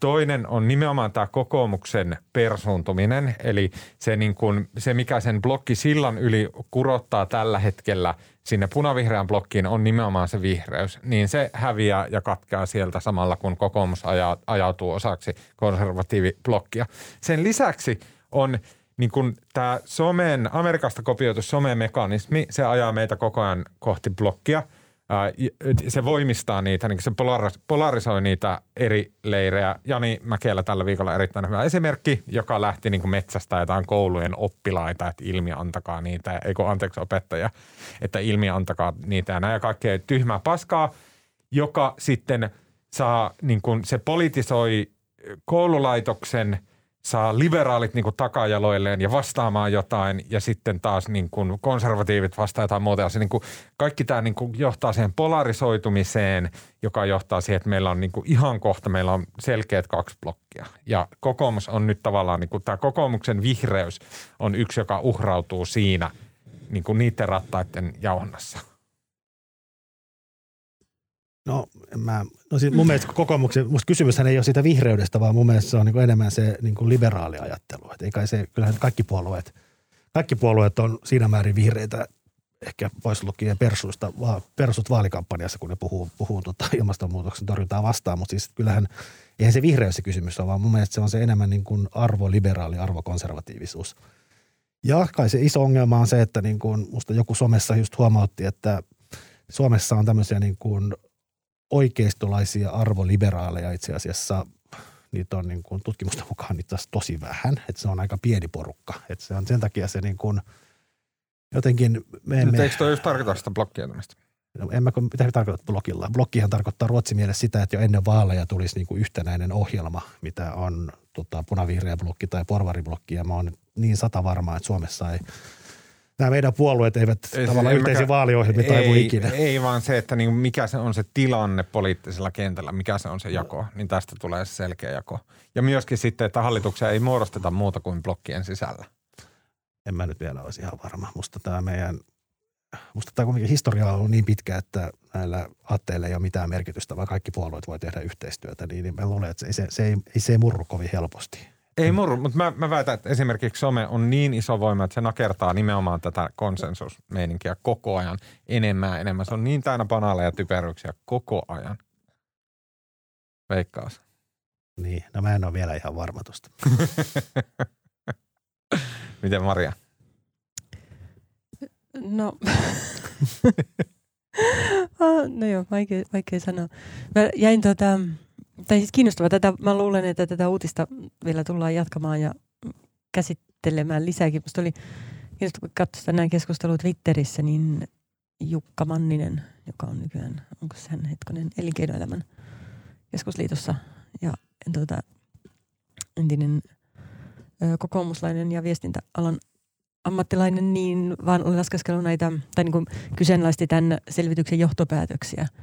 Toinen on nimenomaan tämä kokoomuksen persuuntuminen, eli se, niin kuin, se mikä sen blokkisillan yli kurottaa tällä hetkellä sinne punavihreän blokkiin on nimenomaan se vihreys, niin se häviää ja katkeaa sieltä samalla, kun kokoomus ajautuu osaksi konservatiiviblokkia. Sen lisäksi on – niin kun tämä somen, Amerikasta kopioitu somemekanismi, se ajaa meitä koko ajan kohti blokkia. Se voimistaa niitä, niin se polarisoi niitä eri leirejä. Jani Mäkelä tällä viikolla erittäin hyvä esimerkki, joka lähti niin metsästä jotain koulujen oppilaita, että ilmi antakaa niitä, ei kun anteeksi opettaja, että ilmi antakaa niitä ja näin kaikkea tyhmää paskaa, joka sitten saa, niin kuin, se politisoi koululaitoksen, saa liberaalit niin kuin takajaloilleen ja vastaamaan jotain ja sitten taas niin kuin konservatiivit vastaa jotain muuta. Se, niin kuin, kaikki tämä niin kuin johtaa siihen polarisoitumiseen, joka johtaa siihen, että meillä on niin kuin ihan kohta, meillä on selkeät kaksi blokkia. Ja kokoomus on nyt tavallaan, niin kuin, tämä kokoomuksen vihreys on yksi, joka uhrautuu siinä niin kuin niiden rattaiden jauhannassa. No, mä, no siis mun mielestä kokoomuksen, musta kysymyshän ei ole siitä vihreydestä, vaan mun mielestä se on niin kuin enemmän se niin kuin liberaali ajattelu. Et ei kai se, kyllähän kaikki puolueet, kaikki puolueet on siinä määrin vihreitä, ehkä pois lukien persuista, va, persut vaalikampanjassa, kun ne puhuu, puhuu tota ilmastonmuutoksen torjuntaa vastaan, mutta siis kyllähän eihän se vihreys se kysymys ole, vaan mun mielestä se on se enemmän niin kuin arvoliberaali, arvokonservatiivisuus. Ja kai se iso ongelma on se, että niin kuin musta joku somessa just huomautti, että Suomessa on tämmöisiä niin kuin oikeistolaisia arvoliberaaleja itse asiassa niitä on niin kuin tutkimusten mukaan niitä tosi vähän, että se on aika pieni porukka. Että se on sen takia se niin kuin jotenkin... Me emme, eikö toi just tarkoita sitä blokkiutumista? No, en mä, mitä tarkoittaa blokilla? Blokkihan tarkoittaa ruotsin mielessä sitä, että jo ennen vaaleja tulisi niin kuin yhtenäinen ohjelma, mitä on tota, punavihreä blokki tai porvariblokki. Ja mä oon niin sata varmaa, että Suomessa ei – nämä meidän puolueet eivät ei, tavallaan yhteisiä vaaliohjelmia taivu ikinä. Ei vaan se, että niin mikä se on se tilanne poliittisella kentällä, mikä se on se jako, niin tästä tulee se selkeä jako. Ja myöskin sitten, että hallituksia ei muodosteta muuta kuin blokkien sisällä. En mä nyt vielä olisi ihan varma. Musta tämä meidän, musta tämä kuitenkin historia on ollut niin pitkä, että näillä aatteilla ei ole mitään merkitystä, vaan kaikki puolueet voi tehdä yhteistyötä. Niin mä luulen, että se, se, se, ei, se ei murru kovin helposti. Ei murru, mutta mä, mä väitän, että esimerkiksi some on niin iso voima, että se nakertaa nimenomaan tätä konsensusmeininkiä koko ajan enemmän enemmän. Se on niin täynnä banaaleja typeryksiä koko ajan. Veikkaus. Niin, no mä en ole vielä ihan varma tosta. Miten Maria? No, ah, no joo, vaikea, vaikea sanoa. Mä jäin tota, tai siis kiinnostavaa. Tätä, mä luulen, että tätä uutista vielä tullaan jatkamaan ja käsittelemään lisääkin. Musta oli kiinnostavaa, kun katsoin tänään keskustelua Twitterissä, niin Jukka Manninen, joka on nykyään, onko hän hetkonen, elinkeinoelämän keskusliitossa ja tuota, entinen ö, kokoomuslainen ja viestintäalan ammattilainen, niin vaan oli laskeskellut näitä, tai niin kuin kyseenalaisti tämän selvityksen johtopäätöksiä –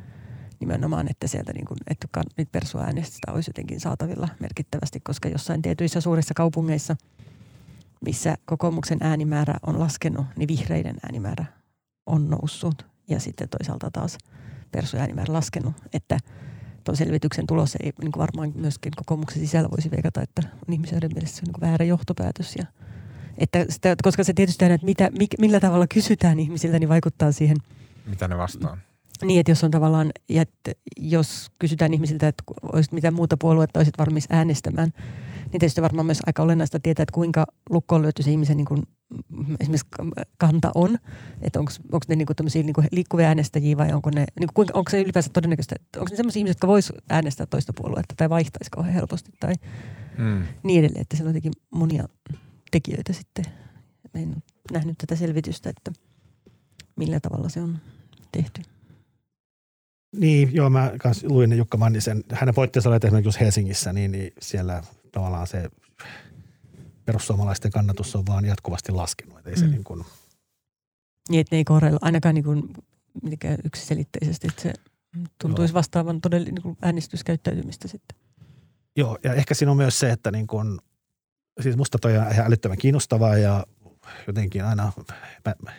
nimenomaan, että sieltä niin kuin, että nyt persuäänestä olisi jotenkin saatavilla merkittävästi, koska jossain tietyissä suurissa kaupungeissa, missä kokoomuksen äänimäärä on laskenut, niin vihreiden äänimäärä on noussut ja sitten toisaalta taas persuäänimäärä laskenut, että tuon selvityksen tulos ei niin kuin varmaan myöskin kokoomuksen sisällä voisi veikata, että on ihmisen mielestä se on niin väärä johtopäätös ja että sitä, koska se tietysti aina, että mitä, millä tavalla kysytään ihmisiltä, niin vaikuttaa siihen. Mitä ne vastaa? Niin, että jos on tavallaan, että jos kysytään ihmisiltä, että olisit mitä muuta puoluetta olisit valmis äänestämään, niin tietysti varmaan myös aika olennaista tietää, että kuinka lukkoon löytyy se ihmisen niin kuin, esimerkiksi kanta on. Että onko ne niin kuin niin kuin liikkuvia äänestäjiä vai onko ne, niin kuin, onko se ylipäänsä todennäköistä, että onko ne sellaisia ihmisiä, jotka vois äänestää toista puoluetta tai vaihtaisi kauhean helposti tai mm. niin edelleen. Että siellä on jotenkin monia tekijöitä sitten. Mä en nähnyt tätä selvitystä, että millä tavalla se on tehty. Niin, joo, mä kans luin Jukka Mannisen. Hänen pointteensa oli, esimerkiksi Helsingissä, niin, niin siellä tavallaan se perussuomalaisten kannatus on vaan jatkuvasti laskenut. Että ei mm. se niin kuin... Niin, että ne ei kohdella ainakaan niin kuin, mitenkään yksiselitteisesti, että se tuntuisi joo. vastaavan todella niin äänestyskäyttäytymistä sitten. Joo, ja ehkä siinä on myös se, että niin kuin, siis musta toi on ihan älyttömän kiinnostavaa ja jotenkin aina, mä,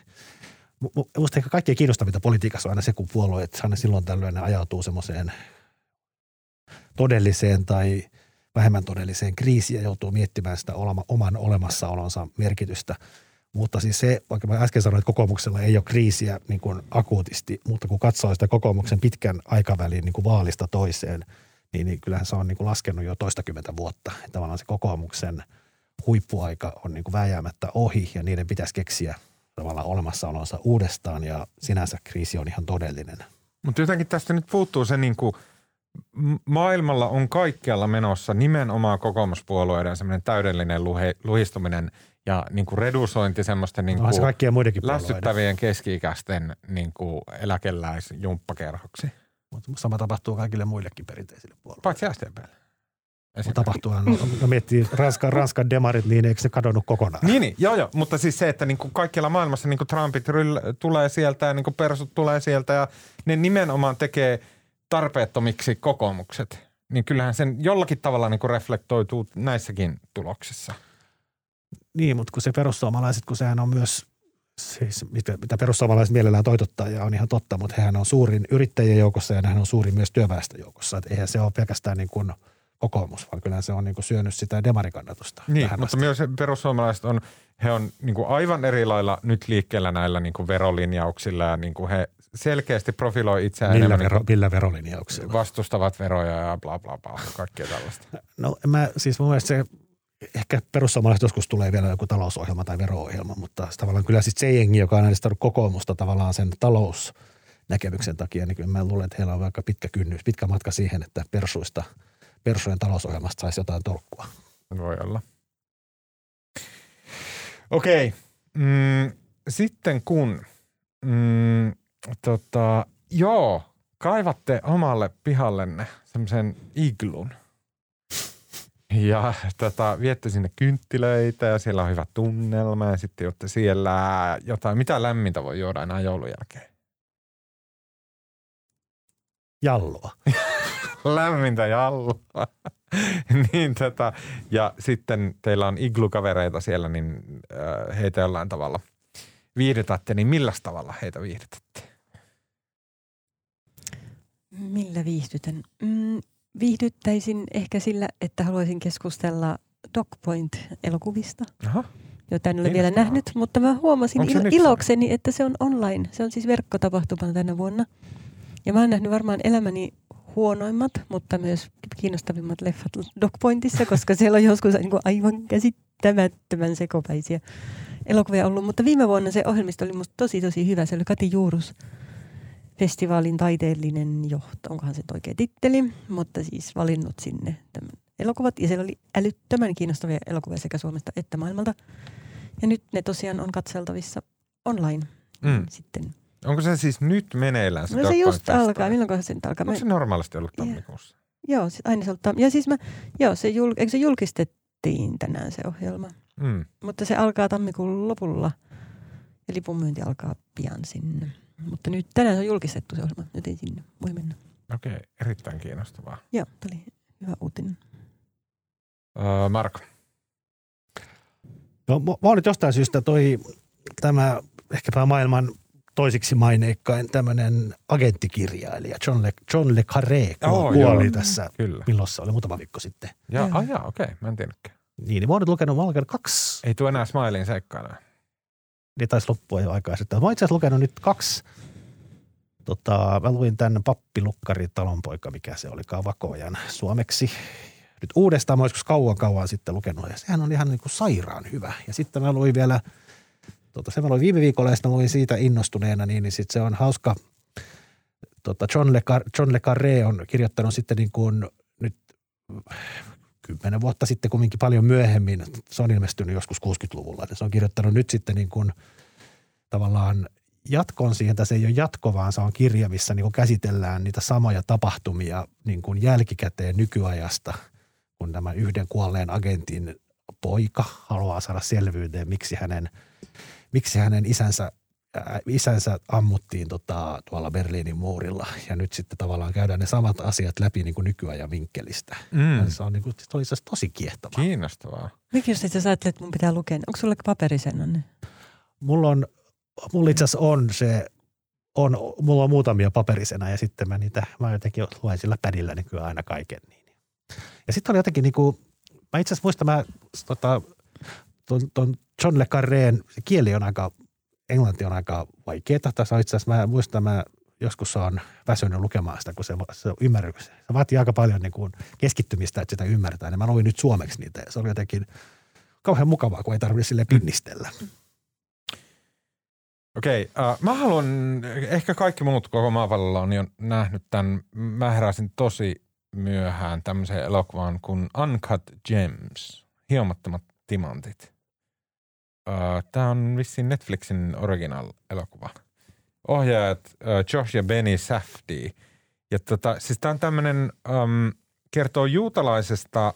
Minusta ehkä kaikkein kiinnostavinta politiikassa on aina se, kun puolueet aina silloin tällöin ne ajautuu semmoiseen todelliseen tai vähemmän todelliseen kriisiin ja joutuu miettimään sitä oman olemassaolonsa merkitystä. Mutta siis se, vaikka mä äsken sanoin, että kokoomuksella ei ole kriisiä niin kuin akuutisti, mutta kun katsoo sitä kokoomuksen pitkän aikavälin niin kuin vaalista toiseen, niin, niin kyllähän se on niin kuin laskenut jo toistakymmentä vuotta. Tavallaan se kokoomuksen huippuaika on niin kuin vääjäämättä ohi ja niiden pitäisi keksiä – tavallaan olemassaolonsa uudestaan ja sinänsä kriisi on ihan todellinen. Mutta jotenkin tästä nyt puuttuu se niin kuin, maailmalla on kaikkialla menossa nimenomaan kokoomuspuolueiden semmoinen täydellinen luhe, luhistuminen ja niin kuin redusointi semmoisten niin kuin se muidenkin lässyttävien keski-ikäisten niin kuin eläkeläisjumppakerhoksi. Mutta sama tapahtuu kaikille muillekin perinteisille puolueille. Paitsi SDPlle. Mutta tapahtuu aina. No miettii Ranskan, Ranskan demarit, niin eikö se kadonnut kokonaan? Niin, niin joo, joo, mutta siis se, että niin kuin kaikkialla maailmassa niin kuin Trumpit ryll, tulee sieltä ja niin kuin persut tulee sieltä ja ne nimenomaan tekee tarpeettomiksi kokoomukset. Niin kyllähän sen jollakin tavalla niin kuin reflektoituu näissäkin tuloksissa. Niin, mutta kun se perussuomalaiset, kun sehän on myös, siis mitä, mitä perussuomalaiset mielellään toitottaa ja on ihan totta, mutta hehän on suurin yrittäjien joukossa ja hän on suurin myös työväestön joukossa. Että eihän se ole pelkästään niin kuin – kokoomus, vaan kyllä se on niin kuin syönyt sitä demarikannatusta. Niin, mutta asti. myös perussuomalaiset on, he on niin kuin aivan eri lailla nyt liikkeellä näillä niin kuin verolinjauksilla ja niin kuin he selkeästi profiloi itseään millä, enemmän. Vero, niin millä verolinjauksilla? Vastustavat veroja ja bla bla bla, kaikkea tällaista. No mä siis mun mielestä se ehkä perussuomalaiset joskus tulee vielä joku talousohjelma tai veroohjelma, mutta tavallaan kyllä siis se jengi, joka on äänestänyt kokoomusta tavallaan sen talousnäkemyksen takia, niin kyllä mä luulen, että heillä on aika pitkä kynnys, pitkä matka siihen, että persuista – Persojen talousohjelmasta saisi jotain tolkkua. Voi olla. Okei. Mm, sitten kun, mm, tota, joo, kaivatte omalle pihallenne semmoisen iglun. Ja tota, viette sinne kynttilöitä ja siellä on hyvä tunnelma ja sitten jotte siellä jotain. Mitä lämmintä voi juoda enää joulun jälkeen? Jalloa. lämmintä jallua. niin tota, ja sitten teillä on iglukavereita siellä, niin heitä jollain tavalla viihdytätte, niin millä tavalla heitä viihdytätte? Millä viihdytän? Mm, viihdyttäisin ehkä sillä, että haluaisin keskustella Dogpoint-elokuvista. Aha. Jota en ole vielä nähnyt, mutta mä huomasin il- ilokseni, että se on online. Se on siis verkkotapahtuma tänä vuonna. Ja mä oon nähnyt varmaan elämäni huonoimmat, mutta myös kiinnostavimmat leffat Dogpointissa, koska siellä on joskus niin kuin aivan käsittämättömän sekopäisiä elokuvia ollut. Mutta viime vuonna se ohjelmisto oli musta tosi tosi hyvä. Se oli Kati Juurus festivaalin taiteellinen johto, onkohan se oikea titteli, mutta siis valinnut sinne tämän elokuvat. Ja siellä oli älyttömän kiinnostavia elokuvia sekä Suomesta että maailmalta. Ja nyt ne tosiaan on katseltavissa online mm. sitten – Onko se siis nyt meneillään? Se no se just alkaa. Milloin se nyt alkaa? Onko se normaalisti ollut tammikuussa? Yeah. Joo, aina se ollut Ja siis mä, joo, se, jul, eikö se julkistettiin tänään se ohjelma? Mm. Mutta se alkaa tammikuun lopulla. Ja lipun myynti alkaa pian sinne. Mutta nyt tänään se on julkistettu se ohjelma, joten sinne voi mennä. Okei, okay, erittäin kiinnostavaa. Joo, tämä oli hyvä uutinen. Uh, Marko. No, mä oon nyt jostain syystä toi tämä ehkäpä maailman toisiksi maineikkain tämmöinen agenttikirjailija John Le, John Le Carré oh, kuoli joo. tässä, Kyllä. milloin se oli, muutama viikko sitten. Ja, ah, jaa, okei, okay. mä en tiennytkään. Niin, niin mä oon nyt lukenut, mä oon lukenut kaksi. Ei tule enää Smilein seikkailuja. Niin taisi loppua jo aikaa sitten. Mä oon itse asiassa lukenut nyt kaksi. Tota, mä luin tämän pappilukkari talonpoika, mikä se oli Vakojan suomeksi. Nyt uudestaan mä joskus kauan kauan sitten lukenut ja sehän on ihan niin kuin sairaan hyvä. Ja sitten mä luin vielä – tota, se mä luin viime viikolla ja luin siitä innostuneena, niin, niin sitten se on hauska. Tota John, Le Car- John Le Carré on kirjoittanut sitten niin kuin nyt kymmenen vuotta sitten kumminkin paljon myöhemmin. Se on ilmestynyt joskus 60-luvulla. Se on kirjoittanut nyt sitten niin kuin tavallaan jatkon siihen, että se ei ole jatko, vaan se on kirja, missä niin kuin käsitellään niitä samoja tapahtumia niin kuin jälkikäteen nykyajasta, kun tämä yhden kuolleen agentin poika haluaa saada selvyyteen, miksi hänen – miksi hänen isänsä äh, isänsä ammuttiin tota, tuolla Berliinin muurilla ja nyt sitten tavallaan käydään ne samat asiat läpi niin kuin nykyajan vinkkelistä. Mm. Se on niin kuin, se oli tosi kiehtovaa. Kiinnostavaa. Mikä jos sä ajattelet, että mun pitää lukea? Onko sulla paperisena? Mulla on, mulla itse asiassa on se, on, mulla on muutamia paperisena ja sitten mä niitä, mä jotenkin luen sillä pädillä nykyään aina kaiken. Niin. Ja sitten oli jotenkin niin kuin, mä itse asiassa muistan, mä tota, ton, ton John Le Carreen se kieli on aika, englanti on aika vaikeaa. Tässä itse asiassa mä muistan, mä joskus on väsynyt lukemaan sitä, kun se, se ymmärrys. Se vaatii aika paljon niin kuin keskittymistä, että sitä ymmärtää. Ja mä luin nyt suomeksi niitä ja se oli jotenkin kauhean mukavaa, kun ei tarvitse sille pinnistellä. Okei, okay, uh, mä haluan, ehkä kaikki muut koko maapallolla on jo nähnyt tämän, mä heräsin tosi myöhään tämmöisen elokuvan kuin Uncut Gems, hiomattomat timantit. Tämä on vissiin Netflixin original-elokuva. Ohjaajat Josh ja Benny Safdie. Ja tota, siis tämä on tämmöinen, um, kertoo juutalaisesta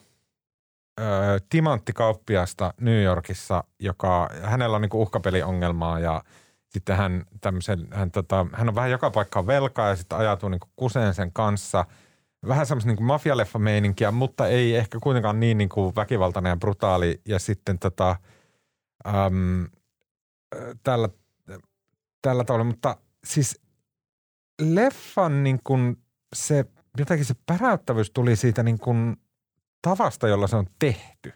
ö, timanttikauppiasta New Yorkissa, joka, hänellä on niinku uhkapeliongelmaa ja sitten hän, tämmöisen, hän, tota, hän on vähän joka paikkaan velkaa ja sitten ajatuu niinku kuseen sen kanssa. Vähän semmoista niinku mafialeffa-meininkiä, mutta ei ehkä kuitenkaan niin niinku väkivaltainen ja brutaali. Ja sitten tota, äm, tällä, tällä tavalla, mutta siis leffan niin kuin se, jotenkin se päräyttävyys tuli siitä niin kuin tavasta, jolla se on tehty.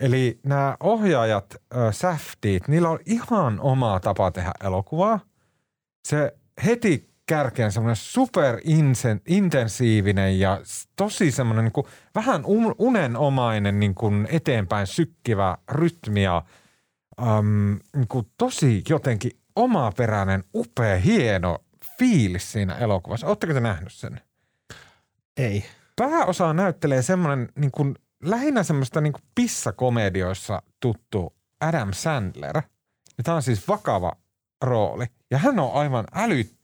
Eli nämä ohjaajat, äh, säftiit, niillä on ihan oma tapa tehdä elokuvaa. Se heti kärkeen semmoinen super intensiivinen ja tosi semmoinen niin kuin vähän unenomainen niin kuin eteenpäin sykkivä rytmi ja äm, niin kuin tosi jotenkin omaperäinen, upea, hieno fiilis siinä elokuvassa. Oletteko te nähnyt sen? Ei. Pääosaa näyttelee semmoinen niin kuin, lähinnä semmoista niin kuin pissakomedioissa tuttu Adam Sandler. Ja tämä on siis vakava rooli. Ja hän on aivan älyttömän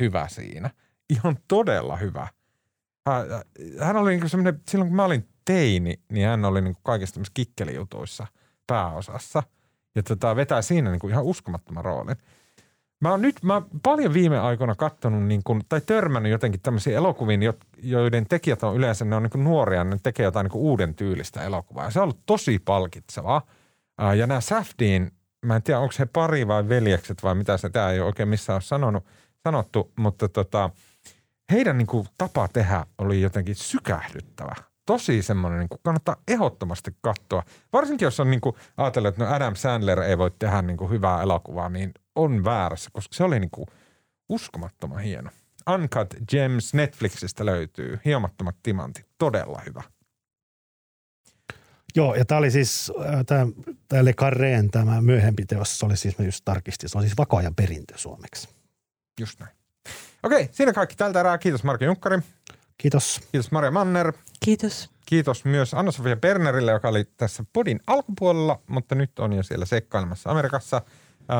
hyvä siinä. Ihan todella hyvä. Hän oli niin semmoinen, silloin kun mä olin teini, niin hän oli niin kaikista tämmöisissä kikkelijutuissa pääosassa. Ja tota, vetää siinä niin kuin ihan uskomattoman roolin. Mä oon nyt, mä oon paljon viime aikoina katsonut niin kuin, tai törmännyt jotenkin tämmöisiin elokuviin, joiden tekijät on yleensä, ne on niin kuin nuoria, ne tekee jotain niin kuin uuden tyylistä elokuvaa. Ja se on ollut tosi palkitsevaa. Ja nämä Safdin, mä en tiedä onko he pari vai veljekset vai mitä se, tämä ei ole oikein missään ole sanonut, sanottu, mutta tota, heidän niin kuin, tapa tehdä oli jotenkin sykähdyttävä. Tosi semmoinen, niin kuin kannattaa ehdottomasti katsoa. Varsinkin jos on niin kuin, ajatellut, että no Adam Sandler ei voi tehdä niin kuin, hyvää elokuvaa, niin on väärässä, koska se oli niin kuin uskomattoman hieno. Uncut Gems Netflixistä löytyy. Hiomattomat timantit. Todella hyvä. Joo, ja tämä oli siis, äh, tämä Le Carreen tämä myöhempi teos, se oli siis, mä just tarkistin, se on siis vakaajan perintö suomeksi. Just näin. Okei, siinä kaikki tältä erää. Kiitos Marko Junkkari. Kiitos. Kiitos Maria Manner. Kiitos. Kiitos myös Anna-Sofia Bernerille, joka oli tässä podin alkupuolella, mutta nyt on jo siellä seikkailemassa Amerikassa –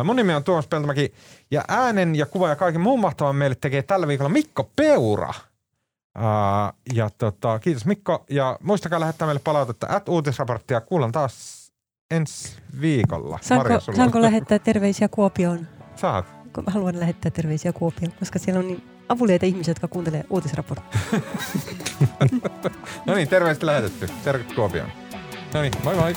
Mun nimi on Tuomas Peltomäki ja äänen ja kuva ja kaiken muun mahtavan meille tekee tällä viikolla Mikko Peura. Uh, ja tota, kiitos Mikko ja muistakaa lähettää meille palautetta at uutisraporttia. Kuullaan taas ensi viikolla. Saanko, Marja, saanko lähettää terveisiä Kuopioon? Saat. Haluan lähettää terveisiä Kuopioon, koska siellä on niin avuliaita ihmisiä, jotka kuuntelee uutisraporttia. no niin, terveistä lähetetty. Tervetuloa Kuopioon. No niin, moi moi.